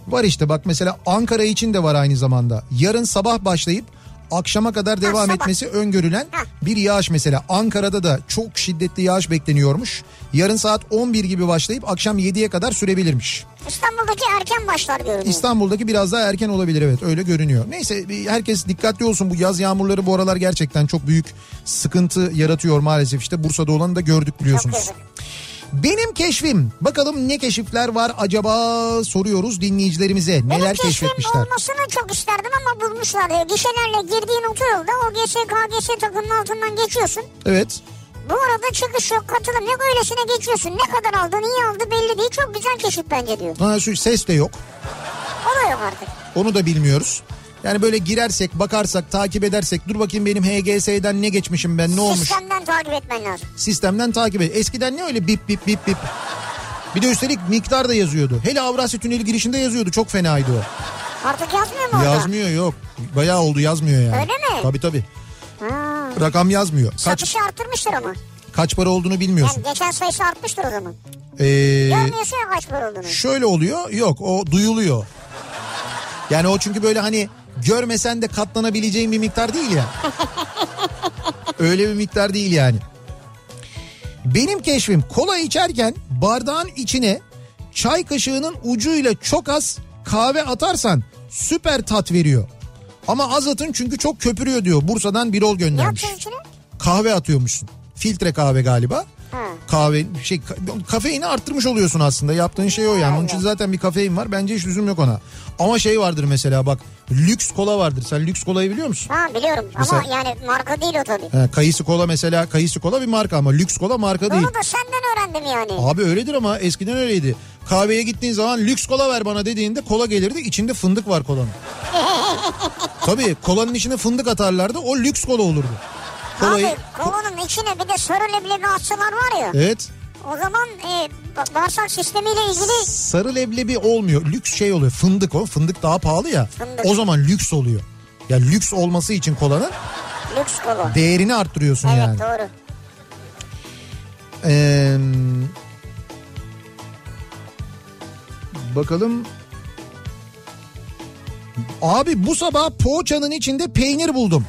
var işte bak mesela Ankara için de var aynı zamanda. Yarın sabah başlayıp akşama kadar devam sabah. etmesi öngörülen Ha. bir yağış mesela. Ankara'da da çok şiddetli yağış bekleniyormuş. Yarın saat 11 gibi başlayıp akşam 7'ye kadar sürebilirmiş. İstanbul'daki erken başlar görünüyor. İstanbul'daki biraz daha erken olabilir evet öyle görünüyor. Neyse herkes dikkatli olsun bu yaz yağmurları bu aralar gerçekten çok büyük sıkıntı yaratıyor maalesef işte Bursa'da olanı da gördük Çok biliyorsunuz. Benim keşfim. Bakalım ne keşifler var acaba soruyoruz dinleyicilerimize. Benim Neler keşfim keşfetmişler. olmasını çok isterdim ama bulmuşlar diyor. Gişelerle girdiğin otoyolda OGS, KGS takımının altından geçiyorsun. Evet. Bu arada çıkış yok katılım yok öylesine geçiyorsun. Ne kadar aldı niye aldı belli değil. Çok güzel keşif bence diyor. Ha, şu ses de yok. O da yok artık. Onu da bilmiyoruz. Yani böyle girersek, bakarsak, takip edersek dur bakayım benim HGS'den ne geçmişim ben ne olmuş Sistemden takip etmen lazım. sistemden takip et. Eskiden ne öyle bip bip bip bip. Bir de üstelik miktar da yazıyordu. Hele Avrasya Tüneli girişinde yazıyordu. Çok fenaydı o. Artık yazmıyor mu? Yazmıyor yok. Bayağı oldu yazmıyor yani. Öyle mi? Tabii tabii. Ha. Rakam yazmıyor. Kaç Satışı arttırmıştır ama. kaç para olduğunu bilmiyorsun. Yani geçen sayısı artmıştır o zaman. Ee, Görmüyorsun ya kaç para olduğunu. Şöyle oluyor yok o duyuluyor. Yani o çünkü böyle hani görmesen de katlanabileceğin bir miktar değil ya. Öyle bir miktar değil yani. Benim keşfim kola içerken bardağın içine çay kaşığının ucuyla çok az kahve atarsan süper tat veriyor. Ama az atın çünkü çok köpürüyor diyor. Bursa'dan bir ol Ne göndermiş. Kahve atıyormuşsun. Filtre kahve galiba. Ha. Kahve şey ka- kafeini arttırmış oluyorsun aslında. Yaptığın şey o yani. Onun için zaten bir kafein var. Bence hiç lüzum yok ona. Ama şey vardır mesela bak lüks kola vardır. Sen lüks kolayı biliyor musun? Ha biliyorum Mesela- ama yani marka değil o tabii. He, kayısı kola mesela kayısı kola bir marka ama lüks kola marka değil. Onu da senden öğrendim yani. Abi öyledir ama eskiden öyleydi. Kahveye gittiğin zaman lüks kola ver bana dediğinde kola gelirdi. içinde fındık var kolanın. Tabii kolanın içine fındık atarlardı. O lüks kola olurdu. Kolayı... Abi kolonun içine bir de sarı leblebi atsalar var ya. Evet. O zaman e, ba- bağırsak sistemiyle ilgili Sarı leblebi olmuyor. Lüks şey oluyor. Fındık o. Fındık daha pahalı ya. Fındık. O zaman lüks oluyor. Ya lüks olması için kolanın lüks kolo. değerini arttırıyorsun Evet yani. doğru. Ee, bakalım. Abi bu sabah poğaçanın içinde peynir buldum.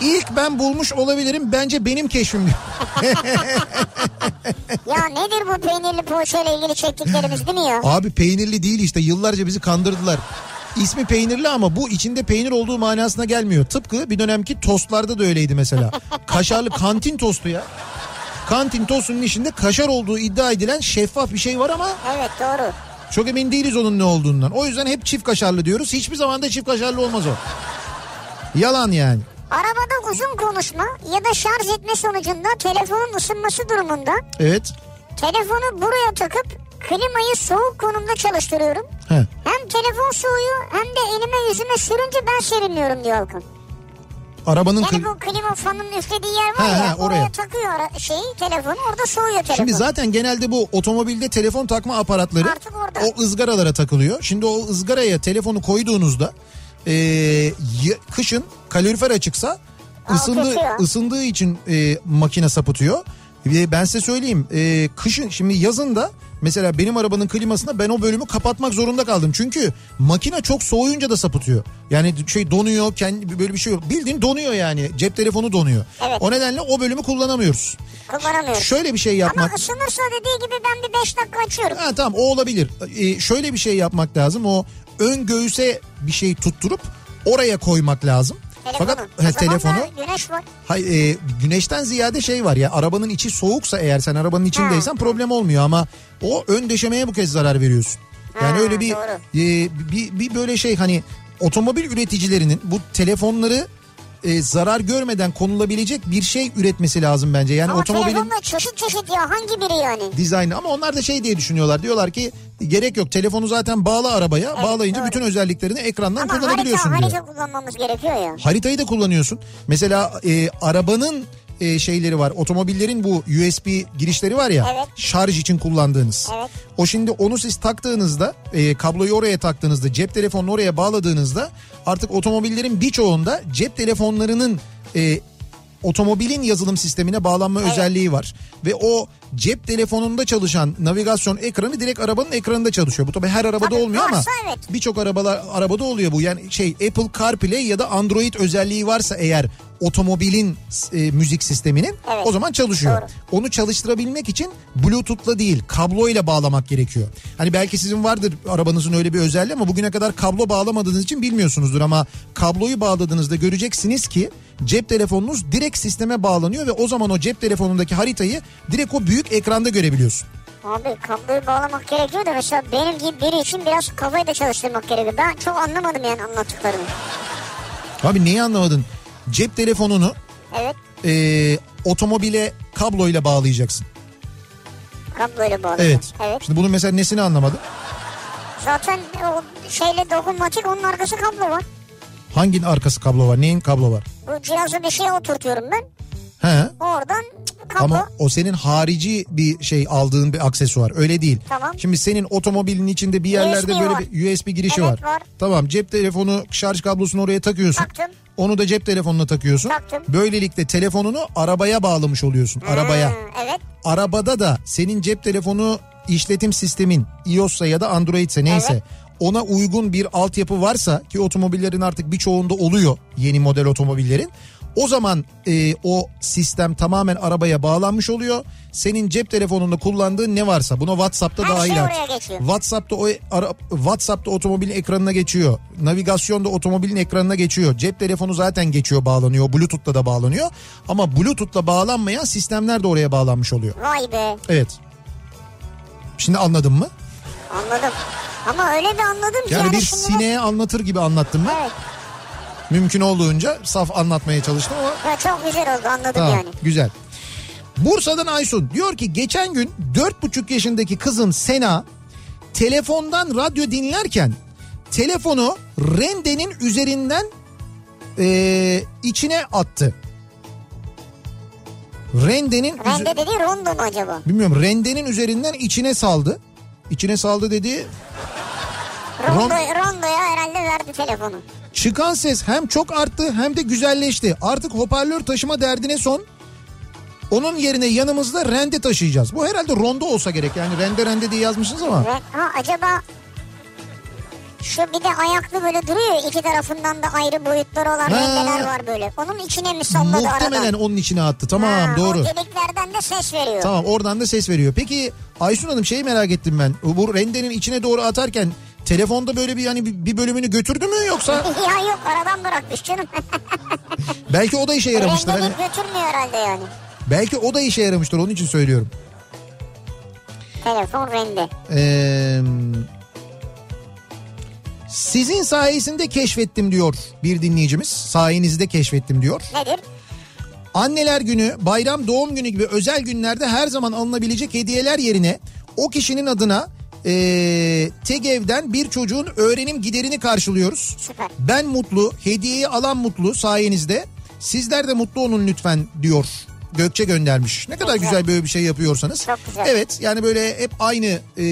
İlk ben bulmuş olabilirim. Bence benim keşfim. Ya nedir bu peynirli poğaçayla ilgili çektiklerimiz değil mi ya? Abi peynirli değil işte. Yıllarca bizi kandırdılar. İsmi peynirli ama bu içinde peynir olduğu manasına gelmiyor. Tıpkı bir dönemki tostlarda da öyleydi mesela. Kaşarlı kantin tostu ya. Kantin tostunun içinde kaşar olduğu iddia edilen şeffaf bir şey var ama Evet doğru. çok emin değiliz onun ne olduğundan. O yüzden hep çift kaşarlı diyoruz. Hiçbir zaman da çift kaşarlı olmaz o. Yalan yani. Arabada uzun konuşma ya da şarj etme sonucunda telefonun ısınması durumunda Evet. telefonu buraya takıp klimayı soğuk konumda çalıştırıyorum. He. Hem telefon soğuyor hem de elime yüzüme sürünce ben serinliyorum diyor Halkın. Arabanın Yani bu klima fanının üflediği yer var He, ya he, oraya. oraya. takıyor şeyi telefonu orada soğuyor telefon. Şimdi zaten genelde bu otomobilde telefon takma aparatları o ızgaralara takılıyor. Şimdi o ızgaraya telefonu koyduğunuzda e, kışın kalorifer açıksa Aa, ısındığı, için e, makine sapıtıyor. Ben size söyleyeyim e, kışın şimdi yazın da mesela benim arabanın klimasında ben o bölümü kapatmak zorunda kaldım. Çünkü makine çok soğuyunca da sapıtıyor. Yani şey donuyor kendi böyle bir şey yok. Bildiğin donuyor yani cep telefonu donuyor. Evet. O nedenle o bölümü kullanamıyoruz. Kullanamıyorum. Şöyle bir şey yapmak. Ama ısınırsa dediği gibi ben bir 5 dakika açıyorum. Ha, tamam o olabilir. Ee, şöyle bir şey yapmak lazım. O ön göğüse bir şey tutturup oraya koymak lazım. Telefonu. Fakat he, telefonu güneş var. hay, e, güneşten ziyade şey var ya arabanın içi soğuksa eğer sen arabanın içindeysen problem olmuyor ama o ön deşemeye bu kez zarar veriyorsun. Yani Ha, öyle bir, doğru. e, bir bir böyle şey hani otomobil üreticilerinin bu telefonları e, zarar görmeden konulabilecek bir şey üretmesi lazım bence. Yani Ama otomobilin çeşit çeşit ya hangi biri yani? dizaynı ama onlar da şey diye düşünüyorlar. Diyorlar ki gerek yok telefonu zaten bağla arabaya bağlayınca doğru. bütün özelliklerini ekrandan Ama harita, kullanabiliyorsun diyor. harita kullanmamız gerekiyor ya. Haritayı da kullanıyorsun. Mesela e, arabanın e, şeyleri var. Otomobillerin bu USB girişleri var ya. Evet. Şarj için kullandığınız. Evet. O şimdi onu siz taktığınızda e, kabloyu oraya taktığınızda cep telefonunu oraya bağladığınızda artık otomobillerin birçoğunda cep telefonlarının e, otomobilin yazılım sistemine bağlanma özelliği var. Ve o cep telefonunda çalışan navigasyon ekranı direkt arabanın ekranında çalışıyor. Bu tabii her arabada Tabii, olmuyor ama varsa evet. birçok arabalar arabada oluyor bu. Yani şey Apple CarPlay ya da Android özelliği varsa eğer otomobilin e, müzik sisteminin Evet. o zaman çalışıyor. Doğru. Onu çalıştırabilmek için Bluetooth'la değil kabloyla bağlamak gerekiyor. Hani belki sizin vardır arabanızın öyle bir özelliği ama bugüne kadar kablo bağlamadığınız için bilmiyorsunuzdur ama kabloyu bağladığınızda göreceksiniz ki cep telefonunuz direkt sisteme bağlanıyor ve o zaman o cep telefonundaki haritayı direkt o büyük ekranda görebiliyorsun. Abi kabloyu bağlamak gerekiyor da mesela benim gibi biri için biraz kafayı da çalıştırmak gerekiyor. Ben çok anlamadım yani anlattıklarını. Abi neyi anlamadın? Cep telefonunu Evet e, otomobile kabloyla bağlayacaksın. kabloyla bağladım. Evet. Evet. Şimdi bunun mesela nesini anlamadın? Zaten o şeyle dokunmatik onun arkası kablo var. Hanginin arkası kablo var? Neyin kablo var? Bu cihazı bir şeye oturtuyorum ben. He. Oradan kablo. Ama o senin harici bir şey aldığın bir aksesuar. Öyle değil. Tamam. Şimdi senin otomobilin içinde bir yerlerde USB böyle var. bir USB girişi Evet, var. var. Tamam cep telefonu şarj kablosunu oraya takıyorsun. Taktım. Onu da cep telefonuna takıyorsun. Taktım. Böylelikle telefonunu arabaya bağlamış oluyorsun. Arabaya. Ha, evet. Arabada da senin cep telefonu işletim sistemin iOS'sa ya da Android'se neyse Evet. ona uygun bir altyapı varsa ki otomobillerin artık birçoğunda oluyor yeni model otomobillerin. O zaman e, o sistem tamamen arabaya bağlanmış oluyor. Senin cep telefonunda kullandığın ne varsa buna WhatsApp'ta Her dahil şey artık. WhatsApp'ta o ara, WhatsApp'ta otomobilin ekranına geçiyor. Navigasyonda otomobilin ekranına geçiyor. Cep telefonu zaten geçiyor bağlanıyor. Bluetooth'la da bağlanıyor. Ama Bluetooth'la bağlanmayan sistemler de oraya bağlanmış oluyor. Vay be Evet. Şimdi anladın mı? anladım. Ama öyle bir anladım ki Yani bir sineğe anlatır gibi anlattım ben. Evet. Mümkün olduğunca saf anlatmaya çalıştım ama Ya çok güzel oldu anladım tamam yani. güzel. Bursa'dan Aysun diyor ki geçen gün 4,5 yaşındaki kızım Sena telefondan radyo dinlerken telefonu rendenin üzerinden eee, içine attı. Rendenin üze- Rende dedi rondo mu acaba? bilmiyorum rendenin üzerinden içine saldı. İçine saldı dedi. Rondo, Ron- rondoya herhalde verdi telefonu. Çıkan ses hem çok arttı hem de güzelleşti. Artık hoparlör taşıma derdine son. Onun yerine yanımızda rende taşıyacağız. Bu herhalde rondo olsa gerek. Yani rende rende diye yazmışsınız ama. Ve, ha acaba şu bir de ayaklı böyle duruyor iki tarafından da ayrı boyutları olan Ha. rendeler var böyle. Onun içine mi salladı Muhtemelen onun içine attı. Tamam Ha, doğru. O deliklerden de ses veriyor. Tamam oradan da ses veriyor. Peki Aysun Hanım şeyi merak ettim ben. Bu rendenin içine doğru atarken telefonda böyle bir hani bir- bölümünü götürdü mü yoksa ya yok aradan bırakmış canım. belki o da işe yaramıştır. Hani, Rendelik götürmüyor herhalde yani. belki o da işe yaramıştır onun için söylüyorum. Telefon rende. Ee, sizin sayesinde keşfettim diyor bir dinleyicimiz. Sayenizde keşfettim diyor. Nedir? Anneler günü, bayram, doğum günü gibi özel günlerde her zaman alınabilecek hediyeler yerine o kişinin adına ee, TEGEV'den bir çocuğun öğrenim giderini karşılıyoruz. Süper. Ben mutlu, hediyeyi alan mutlu sayenizde. Sizler de mutlu olun lütfen diyor. Gökçe göndermiş. Ne kadar güzel. güzel böyle bir şey yapıyorsanız. Çok güzel. Evet yani böyle hep aynı e,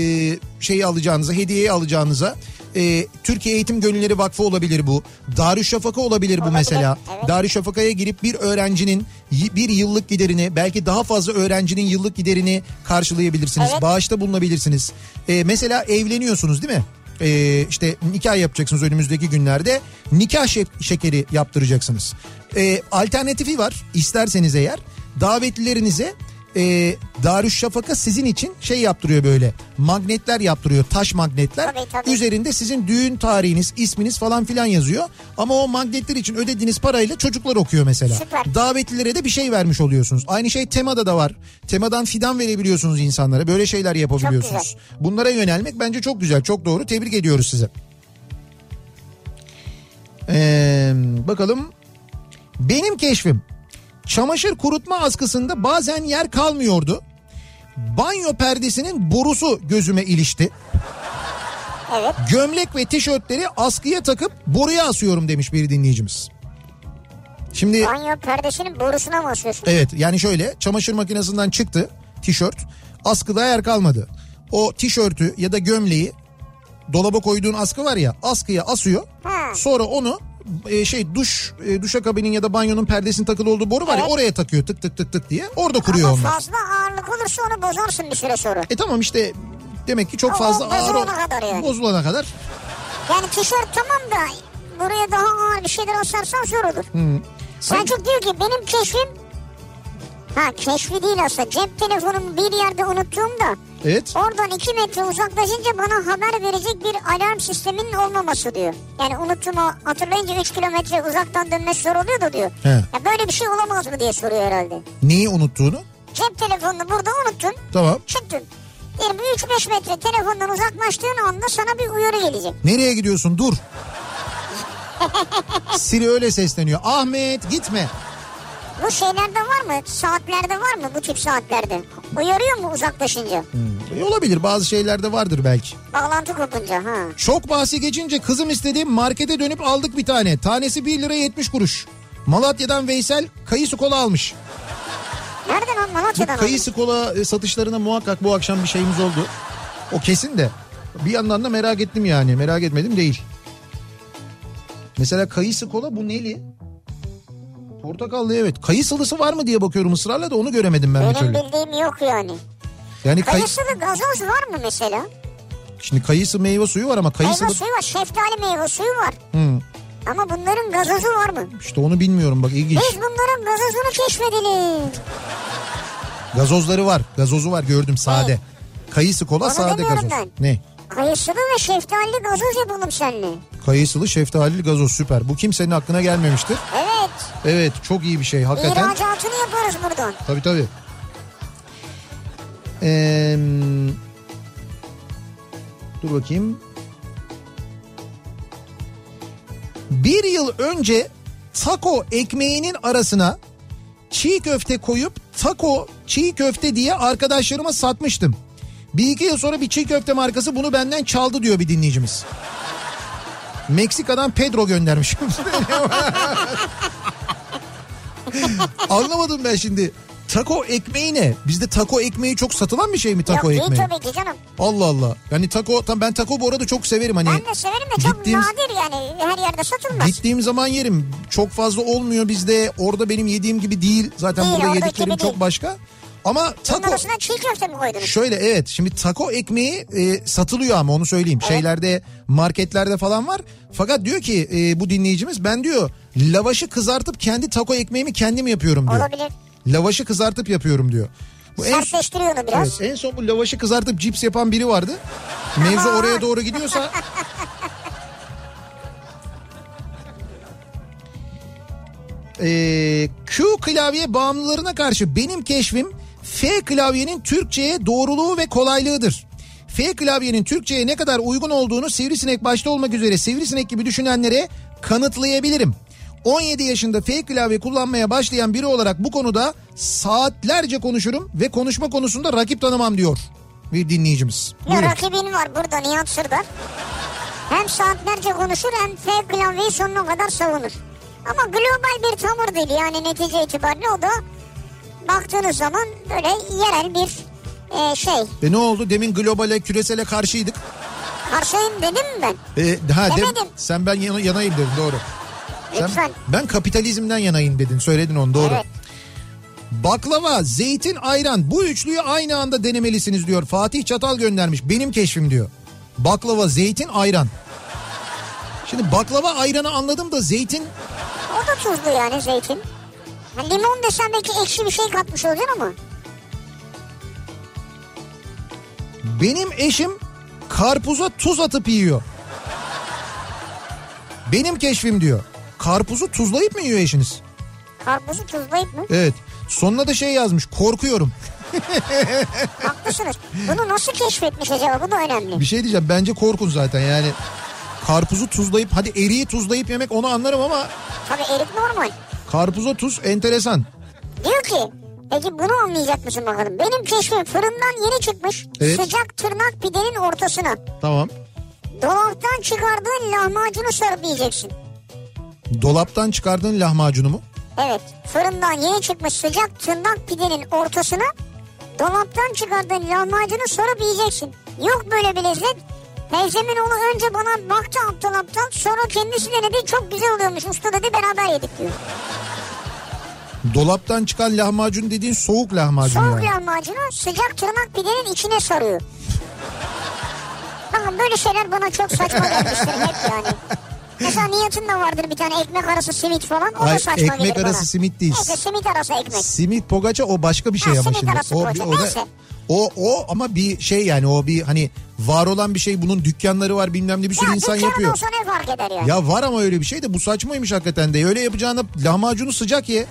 şeyi alacağınıza, hediyeyi alacağınıza e, Türkiye Eğitim Gönülleri Vakfı olabilir bu. Darüşşafaka olabilir bu Olabilir, mesela. evet. Darüşşafaka'ya girip bir öğrencinin bir yıllık giderini belki daha fazla öğrencinin yıllık giderini karşılayabilirsiniz. Evet. Bağışta bulunabilirsiniz. E, mesela evleniyorsunuz değil mi? E, işte nikah yapacaksınız önümüzdeki günlerde. Nikah şek- şekeri yaptıracaksınız. E, alternatifi var isterseniz eğer. Davetlilerinize e, Darüşşafaka sizin için şey yaptırıyor böyle. Magnetler yaptırıyor. Taş magnetler. Tabii, tabii. Üzerinde sizin düğün tarihiniz, isminiz falan filan yazıyor. Ama o magnetler için ödediğiniz parayla çocuklar okuyor mesela. Süper. Davetlilere de bir şey vermiş oluyorsunuz. Aynı şey temada da var. Temadan fidan verebiliyorsunuz insanlara. Böyle şeyler yapabiliyorsunuz. Bunlara yönelmek bence çok güzel, çok doğru. Tebrik ediyoruz size. Ee, bakalım. Benim keşfim çamaşır kurutma askısında bazen yer kalmıyordu. Banyo perdesinin borusu gözüme ilişti. Evet. Gömlek ve tişörtleri askıya takıp boruya asıyorum demiş bir dinleyicimiz. Şimdi Banyo perdesinin borusuna mı asıyorsun? evet yani şöyle çamaşır makinesinden çıktı tişört askıda yer kalmadı. O tişörtü ya da gömleği dolaba koyduğun askı var ya askıya asıyor. Ha. Sonra onu e, şey duş e, duşakabinin ya da banyonun perdesinin takılı olduğu boru var ya Evet. oraya takıyor tık tık tık tık diye. Orada kuruyor Ama onlar. fazla ağırlık olursa onu bozarsın bir süre sonra. E tamam işte demek ki çok O fazla ağır o- bozulana kadar yani. bozulana kadar. Yani tişört tamam da buraya daha ağır bir şeyler asarsan zor olur. Selçuk diyor ki benim keşfim Ha keşfi değil aslında cep telefonumu bir yerde unuttuğumda Evet. oradan 2 metre uzaklaşınca bana haber verecek bir alarm sisteminin olmaması diyor. Yani unuttuğumu hatırlayınca 3 kilometre uzaktan dönmesi zor oluyor da diyor. He. Ya böyle bir şey olamaz mı diye soruyor herhalde. Neyi unuttuğunu? Cep telefonunu burada unuttun Tamam. çıktın. Diyelim 3-5 metre telefondan uzaklaştığın anda sana bir uyarı gelecek. Nereye gidiyorsun? Dur. Siri öyle sesleniyor. Ahmet gitme. Bu şeylerde var mı? Saatlerde var mı bu tip saatlerde? Uyarıyor mu uzaklaşınca? E, olabilir bazı şeylerde vardır belki. Bağlantı kopunca ha. Çok bahsi geçince kızım istedi markete dönüp aldık bir tane. Tanesi 1 lira 70 kuruş. Malatya'dan Veysel kayısı kola almış. Nereden o Bu Malatya'dan aldın? kayısı kola e, satışlarına muhakkak bu akşam bir şeyimiz oldu. O kesin de. Bir yandan da merak ettim yani. Merak etmedim değil. Mesela kayısı kola bu neli? Portakallı evet. Kayısılısı var mı diye bakıyorum ısrarla da onu göremedim ben bir Benim türlü. bildiğim yok yani. Yani kay... Kayısılı gazoz var mı mesela? Şimdi kayısı meyve suyu var ama kayısılı... Meyve suyu var, şeftali meyve suyu var. Hı, Ama bunların gazozu var mı? işte onu bilmiyorum bak ilginç. Biz bunların gazozunu keşfedelim. Gazozları var. Gazozu var gördüm sade. Kayısı kola Onu sade gazoz. ben. Ne? Kayısılı ve şeftali gazoz yapalım seninle. Kayısılı şeftalili gazoz süper. Bu kimsenin aklına gelmemiştir. Evet. Evet çok iyi bir şey hakikaten. İhracatını yaparız buradan. Tabii tabii. Ee, dur bakayım. Bir yıl önce taco ekmeğinin arasına çiğ köfte koyup taco çiğ köfte diye arkadaşlarıma satmıştım. Bir iki yıl sonra bir çiğ köfte markası bunu benden çaldı diyor bir dinleyicimiz. Meksika'dan Pedro göndermiş. Anlamadım ben şimdi. Taco ekmeği ne? Bizde taco ekmeği çok satılan bir şey mi taco Yok ekmeği? değil tabii ki canım. Allah Allah. Yani taco tam ben taco bu arada çok severim hani. Ben de severim de çok gittiğim- nadir yani her yerde satılmaz. Gittiğim zaman yerim. Çok fazla olmuyor bizde. Orada benim yediğim gibi değil. Zaten Değil, burada yediklerim çok değil. başka. Ama taco arasına çiğ köfte mi koydunuz? şöyle evet şimdi taco ekmeği e, satılıyor ama onu söyleyeyim. Şeylerde marketlerde falan var. Fakat diyor ki e, bu dinleyicimiz ben diyor lavaşı kızartıp kendi taco ekmeğimi kendim yapıyorum diyor. Olabilir. Lavaşı kızartıp yapıyorum diyor. Bu en, Sertleştiriyor onu biraz. evet, en son bu lavaşı kızartıp cips yapan biri vardı. Mevzu oraya doğru gidiyorsa Ee, Q klavye bağımlılarına karşı benim keşfim F klavyenin Türkçe'ye doğruluğu ve kolaylığıdır. F klavyenin Türkçe'ye ne kadar uygun olduğunu sivrisinek başta olmak üzere sivrisinek gibi düşünenlere kanıtlayabilirim. 17 yaşında F klavye kullanmaya başlayan biri olarak bu konuda saatlerce konuşurum ve konuşma konusunda rakip tanımam diyor bir dinleyicimiz. Ya Buyurun. rakibin var burada Nihat Sırdar. Hem saatlerce konuşur hem F klavyeyi sonuna kadar savunur. Ama global bir tavır değil yani netice itibariyle o da baktığınız zaman böyle yerel bir e, şey. E ne oldu? Demin globale, küresele karşıydık. Karşıyım dedim mi ben? E, ha, dem- Demedim. sen ben yana, yanayım dedin doğru. Sen, Lütfen. ben kapitalizmden yanayım dedin. Söyledin onu doğru. Evet. Baklava, zeytin, ayran bu üçlüyü aynı anda denemelisiniz diyor. Fatih Çatal göndermiş. Benim keşfim diyor. Baklava, zeytin, ayran. Şimdi baklava ayranı anladım da zeytin O da tuzlu yani zeytin. Ha, limon desem belki ekşi bir şey katmış olacaksın ama. benim eşim karpuza tuz atıp yiyor. Benim keşfim diyor. Karpuzu tuzlayıp mı yiyor eşiniz? Karpuzu tuzlayıp mı? Evet. Sonuna da şey yazmış. Korkuyorum. Haklısınız. Bunu nasıl keşfetmiş acaba? Bu da önemli. Bir şey diyeceğim. Bence korkun zaten yani. Karpuzu tuzlayıp hadi eriği tuzlayıp yemek onu anlarım ama Tabii erik normal. Karpuza tuz enteresan. Diyor ki peki bunu anlayacak mısın bakalım. Benim keşfim fırından yeni çıkmış Evet. sıcak tırnak pidenin ortasına. Tamam. Dolaptan çıkardığın lahmacunu sarıp yiyeceksin. Dolaptan çıkardığın lahmacunu mu? Evet fırından yeni çıkmış sıcak tırnak pidenin ortasına dolaptan çıkardığın lahmacunu sarıp yiyeceksin. Yok böyle bir lezzet. Teyzemin oğlu önce bana baktı aptal aptal sonra kendisi denedi çok güzel oluyormuş usta dedi beraber yedik diyor. Dolaptan çıkan lahmacun dediğin soğuk lahmacun Soğuk yani. lahmacunu sıcak tırnak pidenin içine sarıyor. Bakın böyle şeyler bana çok saçma gelmiştir hep yani. Mesela niyetin de vardır bir tane ekmek arası simit falan o da Ay, saçma ekmek gelir bana. arası simit değil. Neyse simit arası ekmek. Simit pogaça o başka bir şey Ha, ama simit şimdi. O, poğaça, o, da-. O, o ama bir şey yani o bir hani var olan bir şey bunun dükkanları var bilmem ne bir sürü Ya insan yapıyor. olsa ne fark eder yani? Ya var ama öyle bir şey de bu saçmaymış hakikaten de. Öyle yapacağına lahmacunu sıcak ye.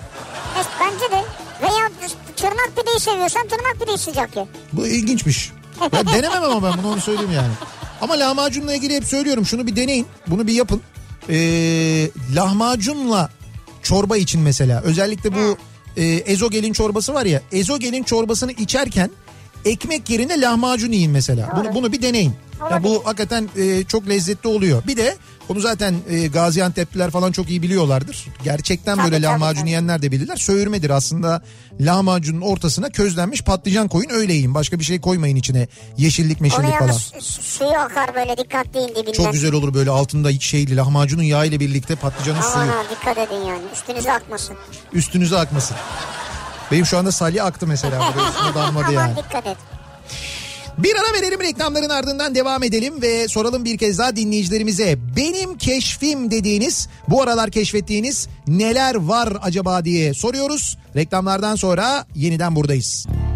Evet, bence de. Veya tırnak pideyi seviyorsan tırnak pideyi sıcak ye. Bu ilginçmiş. Ya denemem ama ben bunu onu söyleyeyim yani. Ama lahmacunla ilgili hep söylüyorum şunu bir deneyin. Bunu bir yapın. Ee, lahmacunla çorba için mesela özellikle bu e, ezogelin çorbası var ya ezogelin çorbasını içerken ekmek yerine lahmacun yiyin mesela. Bunu bunu bir deneyin. Ya bu hakikaten e, çok lezzetli oluyor. Bir de onu zaten e, Gaziantep'liler falan çok iyi biliyorlardır. Gerçekten Tabii, böyle tabii, lahmacun tabii. yiyenler de bilirler. Söğürmedir aslında lahmacunun ortasına közlenmiş patlıcan koyun öyle yiyin. Başka bir şey koymayın içine. Yeşillik meşillik falan. suyu akar böyle dikkatli in dibinden. Çok güzel olur böyle altında hiç şeyli lahmacunun yağı ile birlikte patlıcanın Aman suyu ha dikkat edin yani üstünüze akmasın. üstünüze akmasın. Benim şu anda salya aktı mesela. Burada üstüne damladı Aman yani. dikkat et. Bir ara verelim reklamların ardından devam edelim ve soralım bir kez daha dinleyicilerimize. Benim keşfim dediğiniz bu aralar keşfettiğiniz neler var acaba diye soruyoruz. Reklamlardan sonra yeniden buradayız. Ben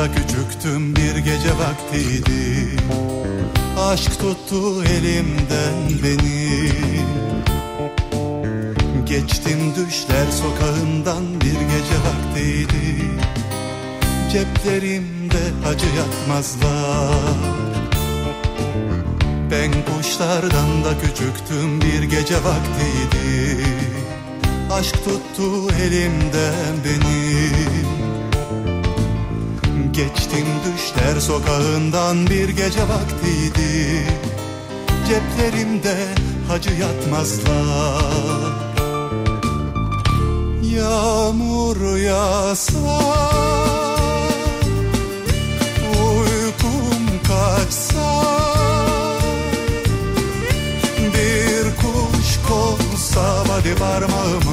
kuşlardan da küçüktüm bir gece vaktiydi. Aşk tuttu elimden beni. Geçtim düşler sokağından bir gece vaktiydi. Ceplerimde acı yatmazlar Ben kuşlardan da küçüktüm bir gece vaktiydi. Aşk tuttu elimden benim Geçtim düşler sokağından bir gece vaktiydi. Ceplerimde hacı yatmazlar. Yağmur yağsa Uykum kaçsa Bir kuş konsa hadi parmağıma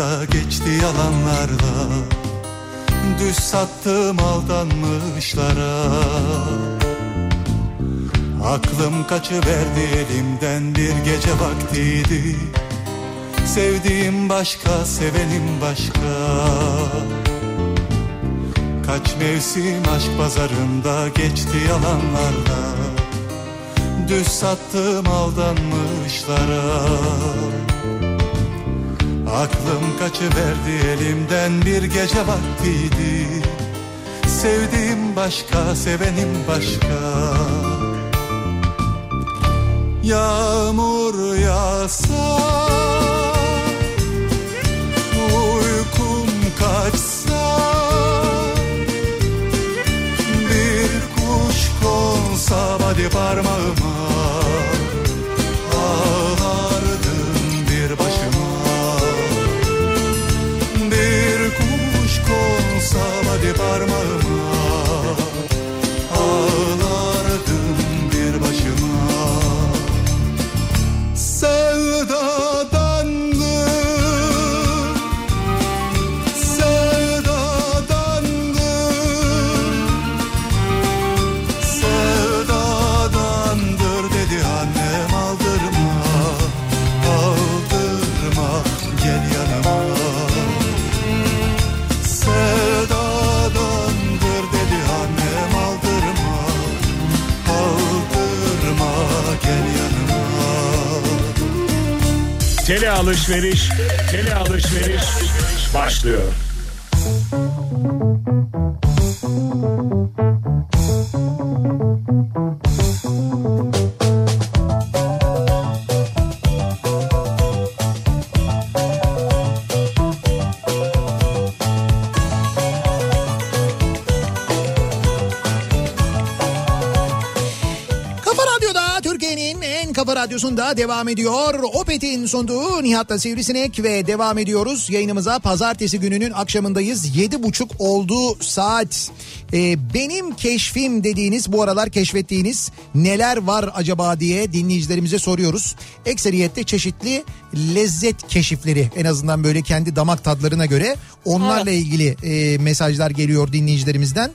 pazarında geçti yalanlarla. Düz sattım aldanmışlara. Aklım kaçıverdi elimden bir gece vaktiydi. Sevdiğim başka, sevenim başka. Kaç mevsim aşk pazarında geçti yalanlarla. Düz sattım aldanmışlara Aklım kaçıverdi elimden bir gece vaktiydi. Sevdiğim başka, sevenim başka. Yağmur yağsa Uykum kaçsa Bir kuş konsa hadi parmağıma alışveriş, tele alışveriş başlıyor. Radyosunda devam ediyor. Opet'in sunduğu Nihat'la Sivrisinek ve devam ediyoruz. Yayınımıza pazartesi gününün akşamındayız. Yedi buçuk oldu saat. Ee, benim keşfim dediğiniz bu aralar keşfettiğiniz neler var acaba diye dinleyicilerimize soruyoruz. Ekseriyette çeşitli lezzet keşifleri en azından böyle kendi damak tadlarına göre onlarla ilgili e, mesajlar geliyor dinleyicilerimizden.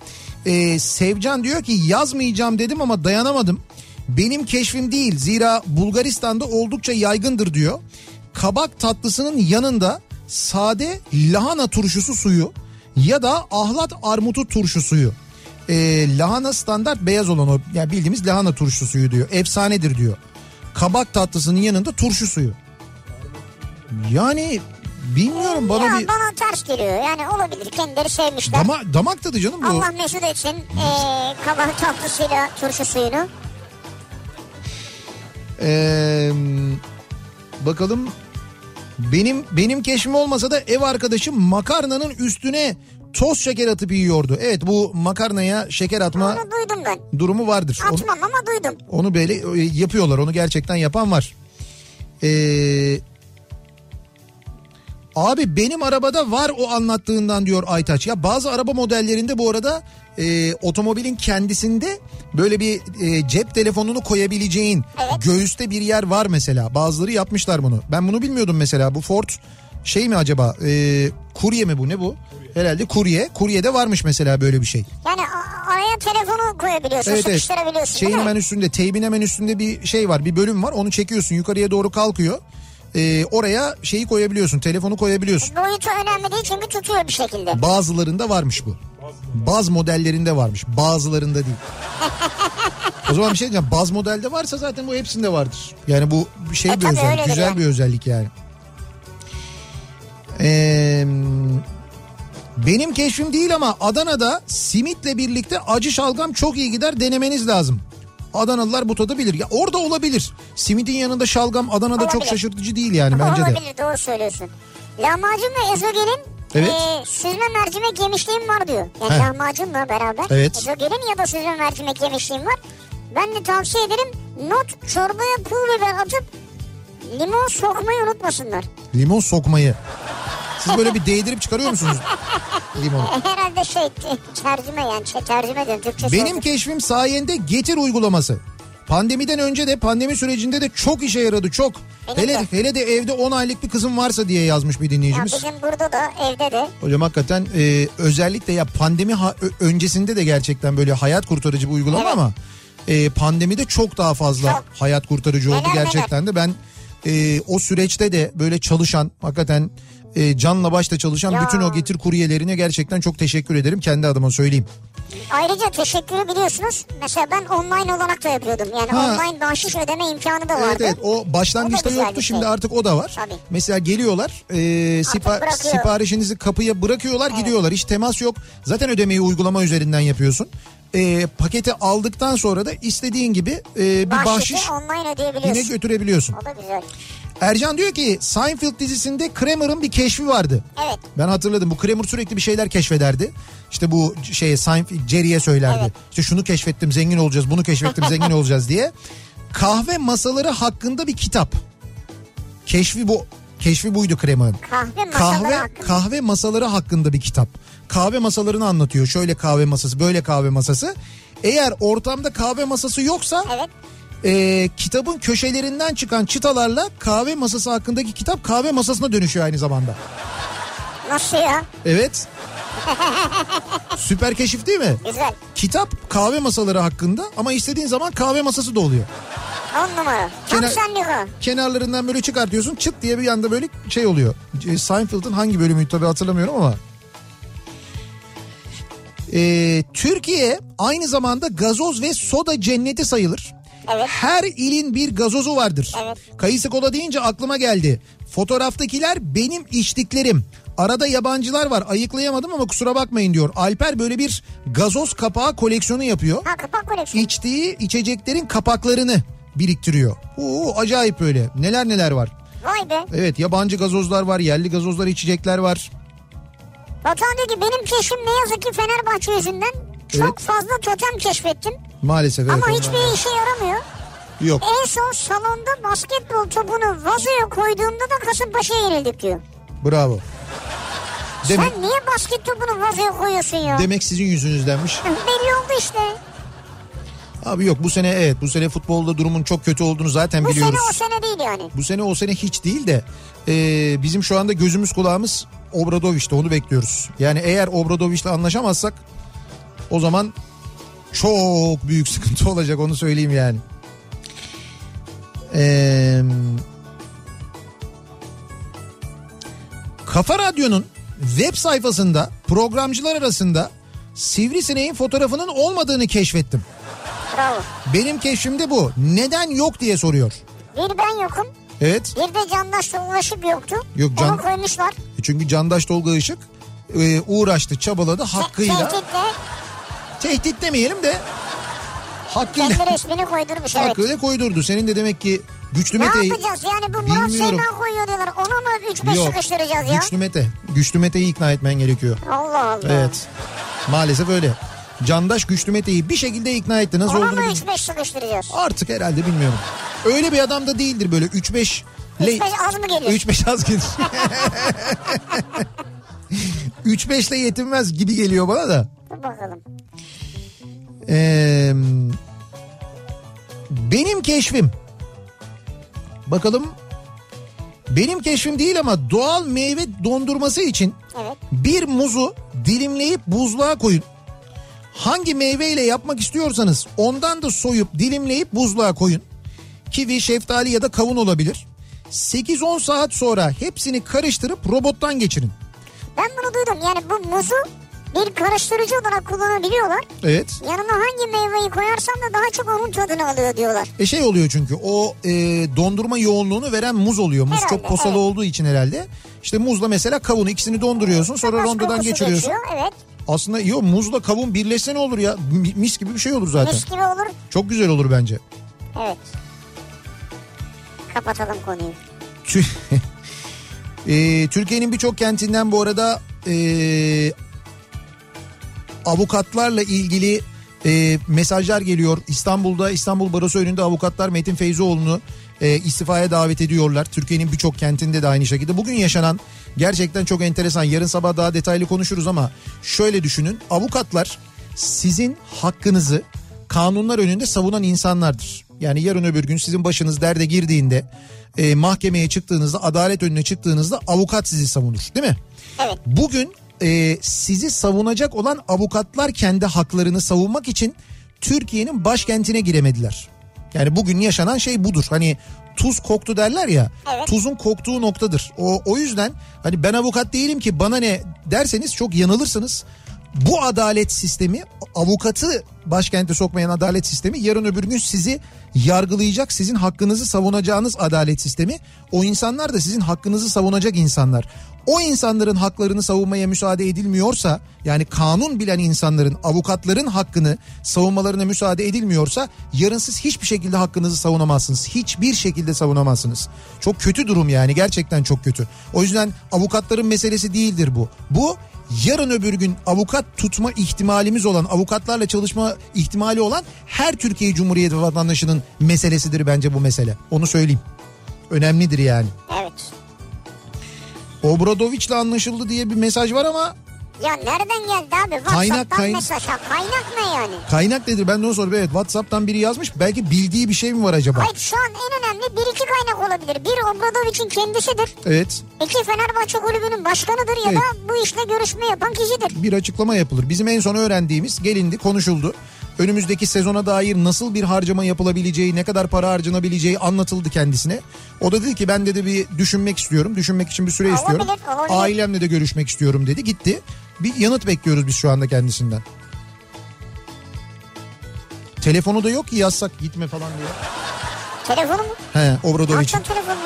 Ee, Sevcan diyor ki yazmayacağım dedim ama dayanamadım. Benim keşfim değil zira Bulgaristan'da oldukça yaygındır diyor. Kabak tatlısının yanında sade lahana turşusu suyu ya da ahlat armutu turşu suyu. Ee, lahana standart beyaz olan o yani bildiğimiz lahana turşu suyu diyor. Efsanedir diyor. Kabak tatlısının yanında turşu suyu. Yani bilmiyorum bana ya bir bana ters geliyor. Yani olabilir. Kendileri sevmişler. dama, damak tadı canım bu. Allah mesut etsin ee, kabak tatlısıyla turşu suyunu. Ee, bakalım benim benim keşfim olmasa da ev arkadaşım makarnanın üstüne toz şeker atıp yiyordu. Evet bu makarnaya şeker atma Onu duydum ben. durumu vardır. Onu, Atmam ama duydum. onu böyle e, yapıyorlar. Onu gerçekten yapan var. Ee, abi benim arabada var o anlattığından diyor Aytaç. Ya bazı araba modellerinde bu arada e, otomobilin kendisinde böyle bir e, cep telefonunu koyabileceğin göğüste bir yer var mesela. Bazıları yapmışlar bunu. Ben bunu bilmiyordum mesela. Bu Ford şey mi acaba? E, kurye mi bu ne bu? Herhalde kurye. Kuryede varmış mesela böyle bir şey. Yani araya telefonu koyabiliyorsun. Evet evet. sıkıştırabiliyorsun. Şeyin değil mi? hemen üstünde, teybin hemen üstünde bir şey var, bir bölüm var. Onu çekiyorsun, yukarıya doğru kalkıyor. Ee, oraya şeyi koyabiliyorsun, telefonu koyabiliyorsun. Boyutu önemli değil çünkü tutuyor bir şekilde. Bazılarında varmış bu. Baz modellerinde varmış, bazılarında değil. o zaman bir şey diyeceğim. Baz modelde varsa zaten bu hepsinde vardır. Yani bu şey E bir özellik, güzel yani. bir özellik yani. Ee, benim keşfim değil ama Adana'da simitle birlikte acı şalgam çok iyi gider denemeniz lazım. Adanalılar bu tadı bilir. Ya orada olabilir. Simidin yanında şalgam Adana'da çok Olabilir. şaşırtıcı değil yani bence de. Olabilir doğru söylüyorsun. Lahmacun ve ezogelin Evet. e, süzme mercimek yemişliğim var diyor. Yani Heh. lahmacunla beraber. Evet. Ezogelin ya da süzme mercimek yemişliğim var. Ben de tavsiye ederim not çorbaya pul biber atıp limon sokmayı unutmasınlar. Limon sokmayı. Siz böyle bir değdirip çıkarıyor musunuz limonu? Herhalde şey t- tercüme yani şey, tercüme diyorum Türkçe Benim sözlük. keşfim sayende Getir uygulaması. Pandemiden önce de pandemi sürecinde de çok işe yaradı çok. Benim Hele, de. hele de evde 10 aylık bir kızım varsa diye yazmış bir Ya dinleyicimiz. bizim burada da evde de Hocam hakikaten e, özellikle ya pandemi ha- öncesinde de gerçekten böyle hayat kurtarıcı bir uygulama Evet. ama e, pandemide çok daha fazla Çok. hayat kurtarıcı oldu Neler neler. gerçekten de ben e, o süreçte de böyle çalışan hakikaten e, canla başla çalışan Ya. bütün o getir kuryelerine gerçekten çok teşekkür ederim kendi adıma söyleyeyim. Ayrıca teşekkürü biliyorsunuz. Mesela ben online olarak da yapıyordum. Yani Ha. online bahşiş ödeme imkanı da vardı. Evet evet o başlangıçta O yoktu bir şimdi şey. artık o da var. Tabii. Mesela geliyorlar e, sipa- siparişinizi kapıya bırakıyorlar gidiyorlar hiç temas yok. Zaten ödemeyi uygulama üzerinden yapıyorsun. E, paketi aldıktan sonra da istediğin gibi e, bir Bahşişi bahşiş online yine götürebiliyorsun. O da güzel. Ercan diyor ki Seinfeld dizisinde Kramer'ın bir keşfi vardı. Evet. Ben hatırladım bu Kramer sürekli bir şeyler keşfederdi. İşte bu şeye Seinfeld Jerry'e söylerdi. Evet. İşte şunu keşfettim zengin olacağız bunu keşfettim zengin olacağız diye. Kahve masaları hakkında bir kitap. Keşfi bu keşfi buydu Kramer'ın. Kahve masaları Kahve hakkında. kahve masaları hakkında bir kitap. Kahve masalarını anlatıyor. Şöyle kahve masası, böyle kahve masası. Eğer ortamda kahve masası yoksa Evet. E, kitabın köşelerinden çıkan çıtalarla kahve masası hakkındaki kitap kahve masasına dönüşüyor aynı zamanda. Nasıl ya? Evet. Süper keşif değil mi? Güzel. Kitap kahve masaları hakkında ama istediğin zaman kahve masası da oluyor. On numara. Çok Kenar- senlik o. Kenarlarından böyle çıkartıyorsun çıt diye bir anda böyle şey oluyor. Seinfeld'ın hangi bölümü tabii hatırlamıyorum ama. E, Türkiye aynı zamanda gazoz ve soda cenneti sayılır. Evet. Her ilin bir gazozu vardır. Evet. Kayısı kola deyince aklıma geldi. Fotoğraftakiler benim içtiklerim. Arada yabancılar var ayıklayamadım ama kusura bakmayın diyor. Alper böyle bir gazoz kapağı koleksiyonu yapıyor. Ha kapak koleksiyonu. İçtiği içeceklerin kapaklarını biriktiriyor. Oo acayip böyle neler neler var. Vay be. Evet yabancı gazozlar var yerli gazozlar içecekler var. Batuhan diyor ki benim keşfim ne yazık ki Fenerbahçe yüzünden çok Evet. fazla totem keşfettim. Maalesef evet. Ama hiçbir işe yaramıyor. Yok En son salonda basketbol topunu vazoya koyduğumda da Kasımpaşa'ya yenildik diyor. bravo. Demek, Sen niye basket topunu vazoya koyuyorsun ya? demek sizin yüzünüzdenmiş. Belli oldu işte. Abi yok bu sene evet bu sene futbolda durumun çok kötü olduğunu zaten Bu biliyoruz. sene o sene değil yani. Bu sene o sene hiç değil de e, bizim şu anda gözümüz kulağımız Obradoviç'te onu bekliyoruz. Yani eğer Obradoviç'le anlaşamazsak o zaman çok büyük sıkıntı olacak onu söyleyeyim yani. Eee Kafa Radyo'nun web sayfasında programcılar arasında Sivrisineğin fotoğrafının olmadığını keşfettim. Bravo. Benim keşfimde bu. Neden yok diye soruyor. Bir ben yokum. Evet. Bir de Candaş Ulaşık yoktu. Yok, Can- Onu koymuşlar. E Çünkü Candaş Tolga Işık e, uğraştı, çabaladı hakkıyla. Tehditle Tehdit demeyelim de hakkıyla, kendi resmini koydurmuş evet. hakkıyla koydurdu. Senin de demek ki güçlü Ne Mete'yi... yapacağız yani bu Murat Bilmiyorum. Seymen koyuyor diyorlar. Onu mu 3-5 Yok, sıkıştıracağız ya? güçlü Mete. Güçlü Mete'yi ikna etmen gerekiyor. Allah Allah. Evet. Maalesef öyle. Candaş Güçlü Mete'yi bir şekilde ikna etti. Nasıl Onu olduğunu mu bilmiyorum. 3-5 sıkıştıracağız? Artık herhalde bilmiyorum. Öyle bir adam da değildir böyle 3-5... 3-5 az mı geliyor? 3-5 az gelir. 3-5 ile yetinmez gibi geliyor bana da. Dur bakalım. Ee, benim keşfim. Bakalım. Benim keşfim değil ama doğal meyve dondurması için Evet. bir muzu dilimleyip buzluğa koyun. Hangi meyveyle yapmak istiyorsanız ondan da soyup dilimleyip buzluğa koyun. Kivi, şeftali ya da kavun olabilir. 8-10 saat sonra hepsini karıştırıp robottan geçirin. Ben bunu duydum. Yani bu muzu bir karıştırıcı olarak kullanabiliyorlar. Evet. Yanına hangi meyveyi koyarsan da daha çok onun tadını alıyor diyorlar. E şey oluyor çünkü o e, dondurma yoğunluğunu veren muz oluyor. Muz Herhalde, çok posalı evet. olduğu için herhalde. İşte muzla mesela kavunu ikisini donduruyorsun sonra Tabasco rondodan geçiriyorsun. geçiyor, Evet. Aslında yok muzla kavun birleşse ne olur ya? Mi- Mis gibi bir şey olur zaten. Mis gibi olur. Çok güzel olur bence. Evet. Kapatalım konuyu. Tü- E, Türkiye'nin birçok kentinden bu arada e, avukatlarla ilgili e, mesajlar geliyor. İstanbul'da İstanbul Barosu önünde avukatlar Metin Feyzoğlu'nu e, istifaya davet ediyorlar. Türkiye'nin birçok kentinde de aynı şekilde. Bugün yaşanan gerçekten çok enteresan. Yarın sabah daha detaylı konuşuruz ama şöyle düşünün. Avukatlar sizin hakkınızı kanunlar önünde savunan insanlardır. Yani yarın öbür gün sizin başınız derde girdiğinde e, mahkemeye çıktığınızda adalet önüne çıktığınızda avukat sizi savunur değil mi? Evet. Bugün e, sizi savunacak olan avukatlar kendi haklarını savunmak için Türkiye'nin başkentine giremediler. Yani bugün yaşanan şey budur. Hani tuz koktu derler ya. Evet. Tuzun koktuğu noktadır. O o yüzden hani ben avukat değilim ki bana ne derseniz çok yanılırsınız. Bu adalet sistemi avukatı başkente sokmayan adalet sistemi yarın öbür gün sizi yargılayacak sizin hakkınızı savunacağınız adalet sistemi o insanlar da sizin hakkınızı savunacak insanlar. O insanların haklarını savunmaya müsaade edilmiyorsa yani kanun bilen insanların avukatların hakkını savunmalarına müsaade edilmiyorsa yarın siz hiçbir şekilde hakkınızı savunamazsınız. Hiçbir şekilde savunamazsınız. Çok kötü durum yani gerçekten çok kötü. O yüzden avukatların meselesi değildir bu. Bu yarın öbür gün avukat tutma ihtimalimiz olan, avukatlarla çalışma ihtimali olan her Türkiye Cumhuriyeti vatandaşının meselesidir bence bu mesele. Onu söyleyeyim. Önemlidir yani. Evet. Obradoviç'le anlaşıldı diye bir mesaj var ama Ya nereden geldi abi? WhatsApp'tan Kaynak, kaynak. mesaj. Ha, kaynak ne yani? kaynak nedir ben de onu soruyorum. Evet WhatsApp'tan biri yazmış. Belki bildiği bir şey mi var acaba? Hayır şu an en önemli bir iki kaynak olabilir. Bir Obradoviç'in kendisidir. Evet. İki Fenerbahçe kulübünün başkanıdır ya Evet. da bu işle görüşme yapan kişidir. bir açıklama yapılır. Bizim en son öğrendiğimiz gelindi konuşuldu. Önümüzdeki sezona dair nasıl bir harcama yapılabileceği, ne kadar para harcanabileceği anlatıldı kendisine. O da dedi ki ben dedi bir düşünmek istiyorum. Düşünmek için bir süre Olabilir, istiyorum. olabilir. Ailemle de görüşmek istiyorum dedi. Gitti. Bir yanıt bekliyoruz biz şu anda kendisinden. Telefonu da yok ki yazsak gitme falan diye. Telefonu mu? He Obradoviç'in. Açsan telefonu?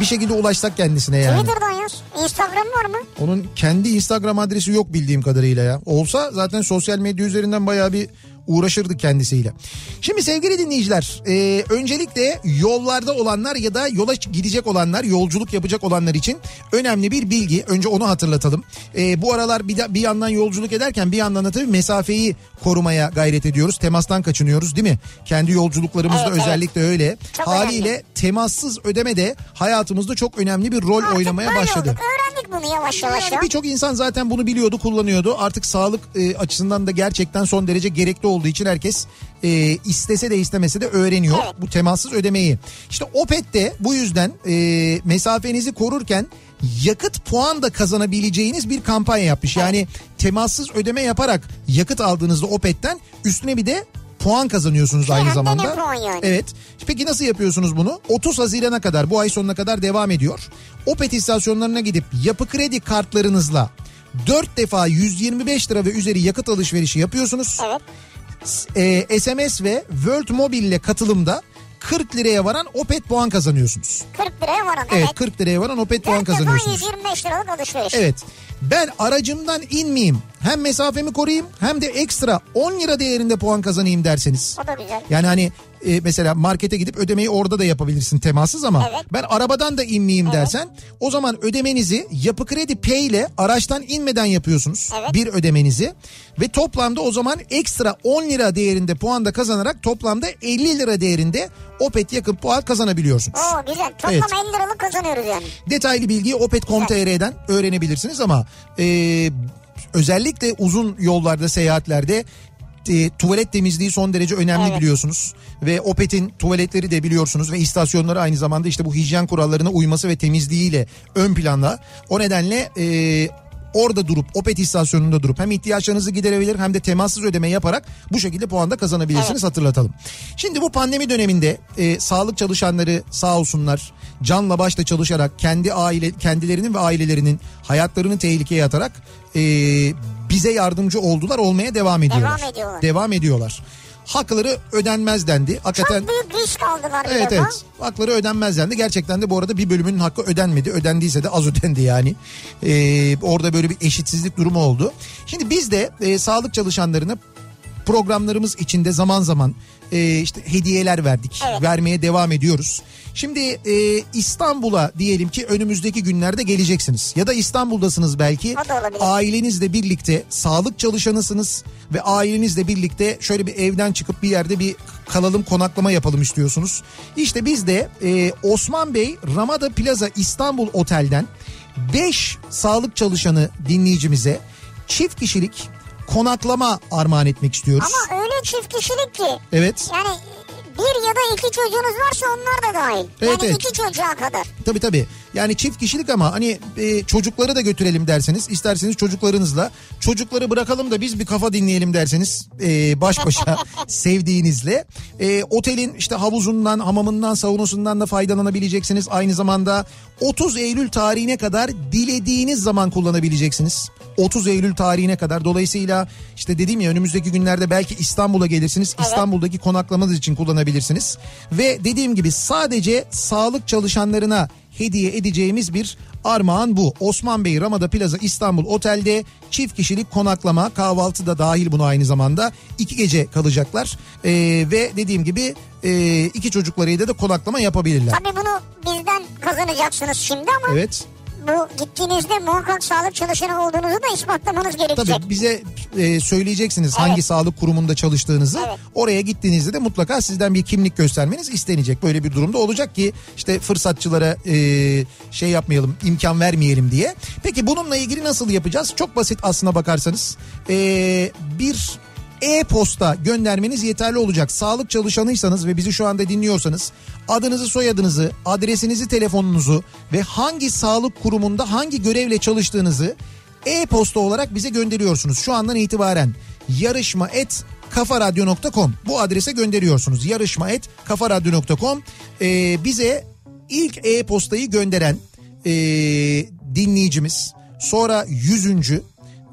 Bir şekilde ulaşsak kendisine yani. Twitter'dan yaz. Instagram var mı? Onun kendi Instagram adresi yok bildiğim kadarıyla ya. Olsa zaten sosyal medya üzerinden bayağı bir uğraşırdık kendisiyle. Şimdi sevgili dinleyiciler e, öncelikle yollarda olanlar ya da yola gidecek olanlar yolculuk yapacak olanlar için önemli bir bilgi. Önce onu hatırlatalım. E, bu aralar bir, de, bir yandan yolculuk ederken bir yandan da tabii mesafeyi korumaya gayret ediyoruz. Temastan kaçınıyoruz değil mi? Kendi yolculuklarımızda Evet, evet. özellikle öyle. Çok Haliyle önemli. temassız ödeme de hayatımızda çok önemli bir rol Artık oynamaya başladı. olduk. Öğrendik bunu yavaş yavaş Yani ya. birçok insan zaten bunu biliyordu, kullanıyordu. Artık sağlık e, açısından da gerçekten son derece gerekli olduğu için herkes e, istese de istemese de öğreniyor Evet. bu temassız ödemeyi. İşte Opet de bu yüzden e, mesafenizi korurken yakıt puan da kazanabileceğiniz bir kampanya yapmış. Yani temassız ödeme yaparak yakıt aldığınızda Opet'ten üstüne bir de puan kazanıyorsunuz aynı zamanda. puan yani? Evet. Peki nasıl yapıyorsunuz bunu? 30 Haziran'a kadar bu ay sonuna kadar devam ediyor. Opet istasyonlarına gidip yapı kredi kartlarınızla 4 defa 125 lira ve üzeri yakıt alışverişi yapıyorsunuz. Evet. Ee, SMS ve World Mobile ile katılımda 40 liraya varan Opet puan kazanıyorsunuz. 40 liraya varan. Evet, Evet. 40 liraya varan Opet puan kazanıyorsunuz. 125 liralık alışveriş. Evet. Ben aracımdan inmeyeyim. Hem mesafemi koruyayım hem de ekstra 10 lira değerinde puan kazanayım derseniz. O da güzel. Yani hani e, mesela markete gidip ödemeyi orada da yapabilirsin temassız ama Evet. ben arabadan da inmeyeyim dersen o zaman ödemenizi Yapı Kredi Pay ile araçtan inmeden yapıyorsunuz. Evet. Bir ödemenizi ve toplamda o zaman ekstra 10 lira değerinde puan da kazanarak toplamda 50 lira değerinde Opet yakın puan kazanabiliyorsunuz. Oo güzel. Toplam Evet. 50 liralık kazanıyoruz yani. Detaylı bilgiyi opet.com.tr'den öğrenebilirsiniz ama e, özellikle uzun yollarda seyahatlerde e, tuvalet temizliği son derece önemli Evet. biliyorsunuz. Ve Opet'in tuvaletleri de biliyorsunuz ve istasyonları aynı zamanda işte bu hijyen kurallarına uyması ve temizliğiyle ön planda. O nedenle e, orada durup Opet istasyonunda durup hem ihtiyaçlarınızı giderebilir hem de temassız ödeme yaparak bu şekilde puan da kazanabilirsiniz hatırlatalım. Şimdi bu pandemi döneminde e, sağlık çalışanları sağ olsunlar canla başla çalışarak kendi aile kendilerinin ve ailelerinin hayatlarını tehlikeye atarak e, bize yardımcı oldular olmaya devam ediyorlar. Devam ediyorlar. Devam ediyorlar. Hakları ödenmez dendi. Hakikaten Çok büyük risk aldılar Evet evet. Hakları ödenmez dendi. Gerçekten de bu arada bir bölümünün hakkı ödenmedi. Ödendiyse de az ödendi yani. Ee, orada böyle bir eşitsizlik durumu oldu. Şimdi biz de e, sağlık çalışanlarına programlarımız içinde zaman zaman e, işte hediyeler verdik. Evet. Vermeye devam ediyoruz. Şimdi e, İstanbul'a diyelim ki önümüzdeki günlerde geleceksiniz. Ya da İstanbul'dasınız belki. Ailenizle birlikte sağlık çalışanısınız ve ailenizle birlikte şöyle bir evden çıkıp bir yerde bir kalalım konaklama yapalım istiyorsunuz. İşte biz de e, Osman Bey Ramada Plaza İstanbul Otel'den 5 sağlık çalışanı dinleyicimize çift kişilik konaklama armağan etmek istiyoruz. Ama öyle çift kişilik ki. Evet. Yani bir ya da iki çocuğunuz varsa onlar da dahil. Evet, yani evet. iki çocuğa kadar. Tabii tabii. Yani çift kişilik ama hani e, çocukları da götürelim derseniz isterseniz çocuklarınızla çocukları bırakalım da biz bir kafa dinleyelim derseniz e, baş başa sevdiğinizle e, otelin işte havuzundan hamamından saunusundan da faydalanabileceksiniz. Aynı zamanda 30 Eylül tarihine kadar dilediğiniz zaman kullanabileceksiniz. 30 Eylül tarihine kadar dolayısıyla işte dediğim ya önümüzdeki günlerde belki İstanbul'a gelirsiniz. İstanbul'daki konaklamanız için kullanabilirsiniz. Ve dediğim gibi sadece sağlık çalışanlarına hediye edeceğimiz bir armağan bu. Osman Bey Ramada Plaza İstanbul Otel'de çift kişilik konaklama kahvaltı da dahil buna aynı zamanda iki gece kalacaklar. Ee, ve dediğim gibi e, iki çocuklarıyla da konaklama yapabilirler. Tabii bunu bizden kazanacaksınız şimdi ama Evet. Bu gittiğinizde muhakkak sağlık çalışanı olduğunuzu da ispatlamanız gerekecek. Tabii bize e, söyleyeceksiniz hangi sağlık kurumunda çalıştığınızı. Evet. Oraya gittiğinizde de mutlaka sizden bir kimlik göstermeniz istenecek. Böyle bir durumda olacak ki işte fırsatçılara e, şey yapmayalım, imkan vermeyelim diye. Peki bununla ilgili nasıl yapacağız? Çok basit aslına bakarsanız. E, bir e-posta göndermeniz yeterli olacak. Sağlık çalışanıysanız ve bizi şu anda dinliyorsanız adınızı, soyadınızı, adresinizi, telefonunuzu ve hangi sağlık kurumunda hangi görevle çalıştığınızı e-posta olarak bize gönderiyorsunuz. Şu andan itibaren yarışma et kafaradyo.com bu adrese gönderiyorsunuz. Yarışma et kafaradyo.com Ee, bize ilk e-postayı gönderen ee, dinleyicimiz sonra yüzüncü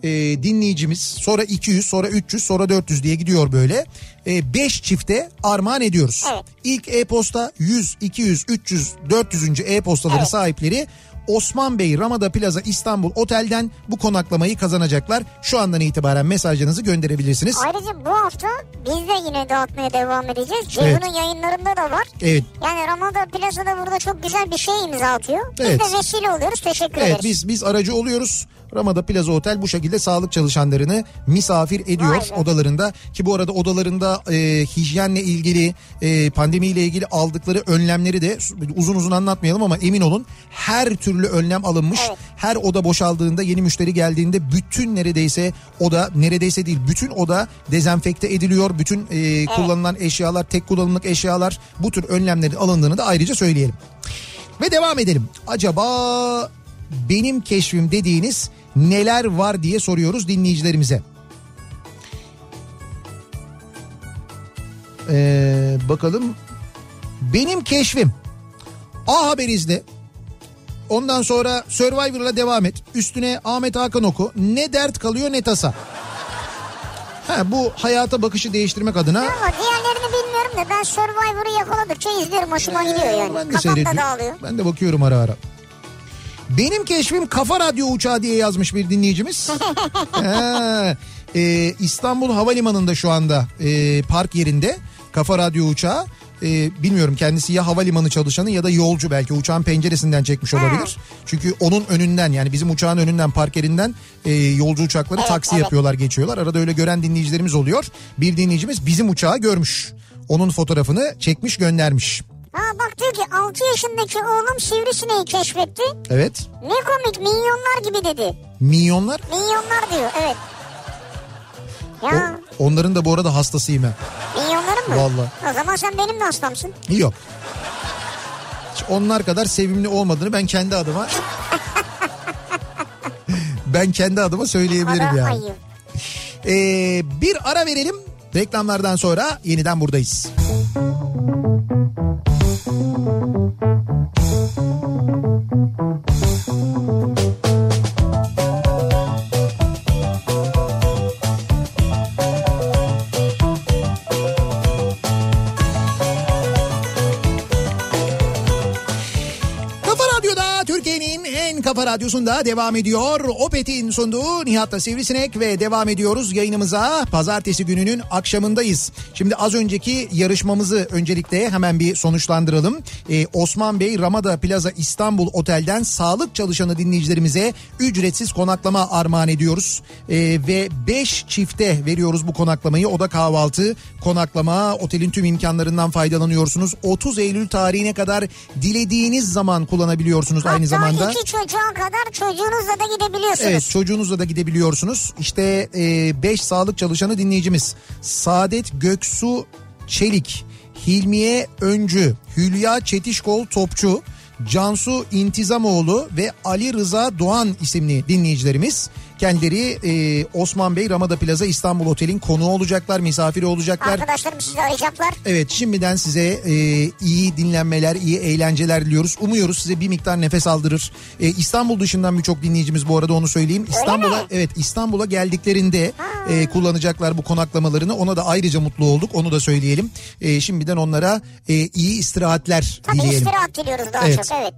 e, dinleyicimiz sonra 200 sonra 300 sonra 400 diye gidiyor böyle. 5 çifte armağan ediyoruz. Evet. İlk e-posta 100, 200, 300, 400. e-postaların Evet. sahipleri Osman Bey Ramada Plaza İstanbul Otel'den bu konaklamayı kazanacaklar. Şu andan itibaren mesajlarınızı gönderebilirsiniz. Ayrıca bu hafta biz de yine dağıtmaya devam edeceğiz. Ceyhun'un yayınlarında da var. Evet. Yani Ramada Plaza'da burada çok güzel bir şey imza atıyor. Biz Evet. de vesile oluyoruz. Teşekkür Evet ederiz. biz biz aracı oluyoruz. Ramada Plaza Otel bu şekilde sağlık çalışanlarını misafir ediyor be. odalarında ki bu arada odalarında e, hijyenle ilgili e, pandemiyle ilgili aldıkları önlemleri de uzun uzun anlatmayalım ama emin olun her türlü önlem alınmış. Evet. Her oda boşaldığında yeni müşteri geldiğinde bütün neredeyse oda neredeyse değil bütün oda dezenfekte ediliyor. Bütün e, kullanılan eşyalar tek kullanımlık eşyalar bu tür önlemlerin alındığını da ayrıca söyleyelim. Ve devam edelim. Acaba benim keşfim dediğiniz neler var diye soruyoruz dinleyicilerimize. Ee, bakalım. Benim keşfim. A Haberiz'de Ondan sonra Survivor'la devam et. Üstüne Ahmet Hakan oku. Ne dert kalıyor ne tasa. Ha, bu hayata bakışı değiştirmek adına Ama diğerlerini bilmiyorum da ben Survivor'u yakaladıkça izliyorum. Hoşuma gidiyor yani. Ee, Ben de Kafam da dağılıyor. Ben de bakıyorum ara ara. Benim keşfim kafa radyo uçağı diye yazmış bir dinleyicimiz. Ha, e, İstanbul Havalimanı'nda şu anda e, park yerinde kafa radyo uçağı. E, bilmiyorum kendisi ya havalimanı çalışanı ya da yolcu belki uçağın penceresinden çekmiş olabilir. Çünkü onun önünden yani bizim uçağın önünden park yerinden e, yolcu uçakları Evet, taksi evet. yapıyorlar geçiyorlar. Arada öyle gören dinleyicilerimiz oluyor. Bir dinleyicimiz bizim uçağı görmüş. Onun fotoğrafını çekmiş göndermiş. Ha bak diyor ki 6 yaşındaki oğlum sivrisineği keşfetti. Evet. Ne komik milyonlar gibi dedi. Milyonlar Milyonlar diyor evet. Ya O- onların da bu arada hastasıyım ben. milyonların mı? Vallahi. O zaman sen benim de hastamsın. Yok. Hiç onlar kadar sevimli olmadığını ben kendi adıma ben kendi adıma söyleyebilirim yani. Ee, bir ara verelim. Reklamlardan sonra yeniden buradayız. Kafa radyosunda devam ediyor. Opet'in sunduğu Nihat'la Sivrisinek ve devam ediyoruz yayınımıza. Pazartesi gününün akşamındayız. Şimdi az önceki yarışmamızı öncelikle hemen bir sonuçlandıralım. Ee, Osman Bey Ramada Plaza İstanbul Otel'den sağlık çalışanı dinleyicilerimize ücretsiz konaklama armağan ediyoruz. Ee, ve 5 çifte veriyoruz bu konaklamayı. Oda kahvaltı, konaklama, otelin tüm imkanlarından faydalanıyorsunuz. 30 Eylül tarihine kadar dilediğiniz zaman kullanabiliyorsunuz aynı zamanda. Hatta iki çocuğa kadar çocuğunuzla da gidebiliyorsunuz. Evet çocuğunuzla da gidebiliyorsunuz. İşte 5 sağlık çalışanı dinleyicimiz. Saadet Göksu Çelik, Hilmiye Öncü, Hülya Çetişkol Topçu, Cansu İntizamoğlu ve Ali Rıza Doğan isimli dinleyicilerimiz. Kendileri e, Osman Bey Ramada Plaza İstanbul Otel'in konuğu olacaklar, misafiri olacaklar. Arkadaşlarım sizi arayacaklar. Evet şimdiden size e, iyi dinlenmeler, iyi eğlenceler diliyoruz. Umuyoruz size bir miktar nefes aldırır. E, İstanbul dışından birçok dinleyicimiz bu arada onu söyleyeyim. İstanbul'a evet İstanbul'a geldiklerinde e, kullanacaklar bu konaklamalarını. Ona da ayrıca mutlu olduk. Onu da söyleyelim. E, şimdiden onlara e, iyi istirahatler Tabii dileyelim. istirahat diliyoruz daha Evet. çok evet.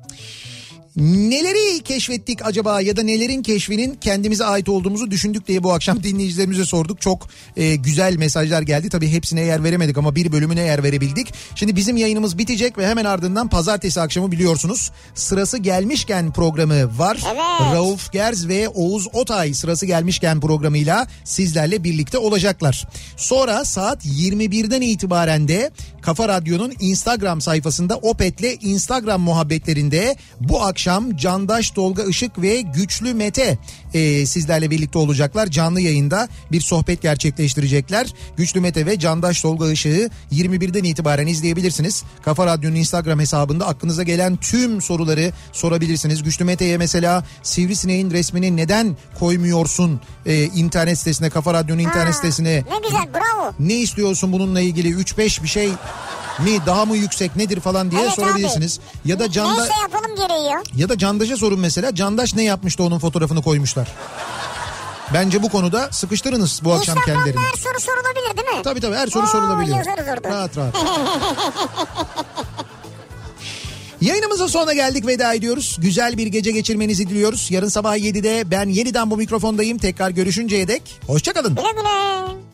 Neleri keşfettik acaba ya da nelerin keşfinin kendimize ait olduğumuzu düşündük diye bu akşam dinleyicilerimize sorduk. Çok e, güzel mesajlar geldi. Tabii hepsine yer veremedik ama bir bölümüne yer verebildik. Şimdi bizim yayınımız bitecek ve hemen ardından pazartesi akşamı biliyorsunuz sırası gelmişken programı var. Evet. Rauf Gerz ve Oğuz Otay sırası gelmişken programıyla sizlerle birlikte olacaklar. Sonra saat 21'den itibaren de Kafa Radyo'nun Instagram sayfasında Opet'le Instagram muhabbetlerinde bu akşam Candaş Tolga Işık ve Güçlü Mete e, sizlerle birlikte olacaklar. Canlı yayında bir sohbet gerçekleştirecekler. Güçlü Mete ve Candaş Tolga Işık'ı 21'den itibaren izleyebilirsiniz. Kafa Radyo'nun Instagram hesabında aklınıza gelen tüm soruları sorabilirsiniz. Güçlü Mete'ye mesela Sivrisineğin resmini neden koymuyorsun e, internet sitesine, Kafa Radyo'nun internet sitesine? Ne güzel bravo. Ne istiyorsun bununla ilgili 3-5 bir şey mi daha mı yüksek nedir falan diye Evet sorabilirsiniz. Ya da Canda Neyse yapalım gereği ya. da Candaş'a sorun mesela. Candaş ne yapmıştı onun fotoğrafını koymuşlar. Bence bu konuda sıkıştırınız bu akşam Instagram'da kendilerini. her soru sorulabilir değil mi? Tabii tabii her soru Oo, sorulabilir. Rahat rahat. Yayınımızın sonuna geldik veda ediyoruz. Güzel bir gece geçirmenizi diliyoruz. Yarın sabah 7'de ben yeniden bu mikrofondayım. Tekrar görüşünceye dek hoşçakalın. Güle güle.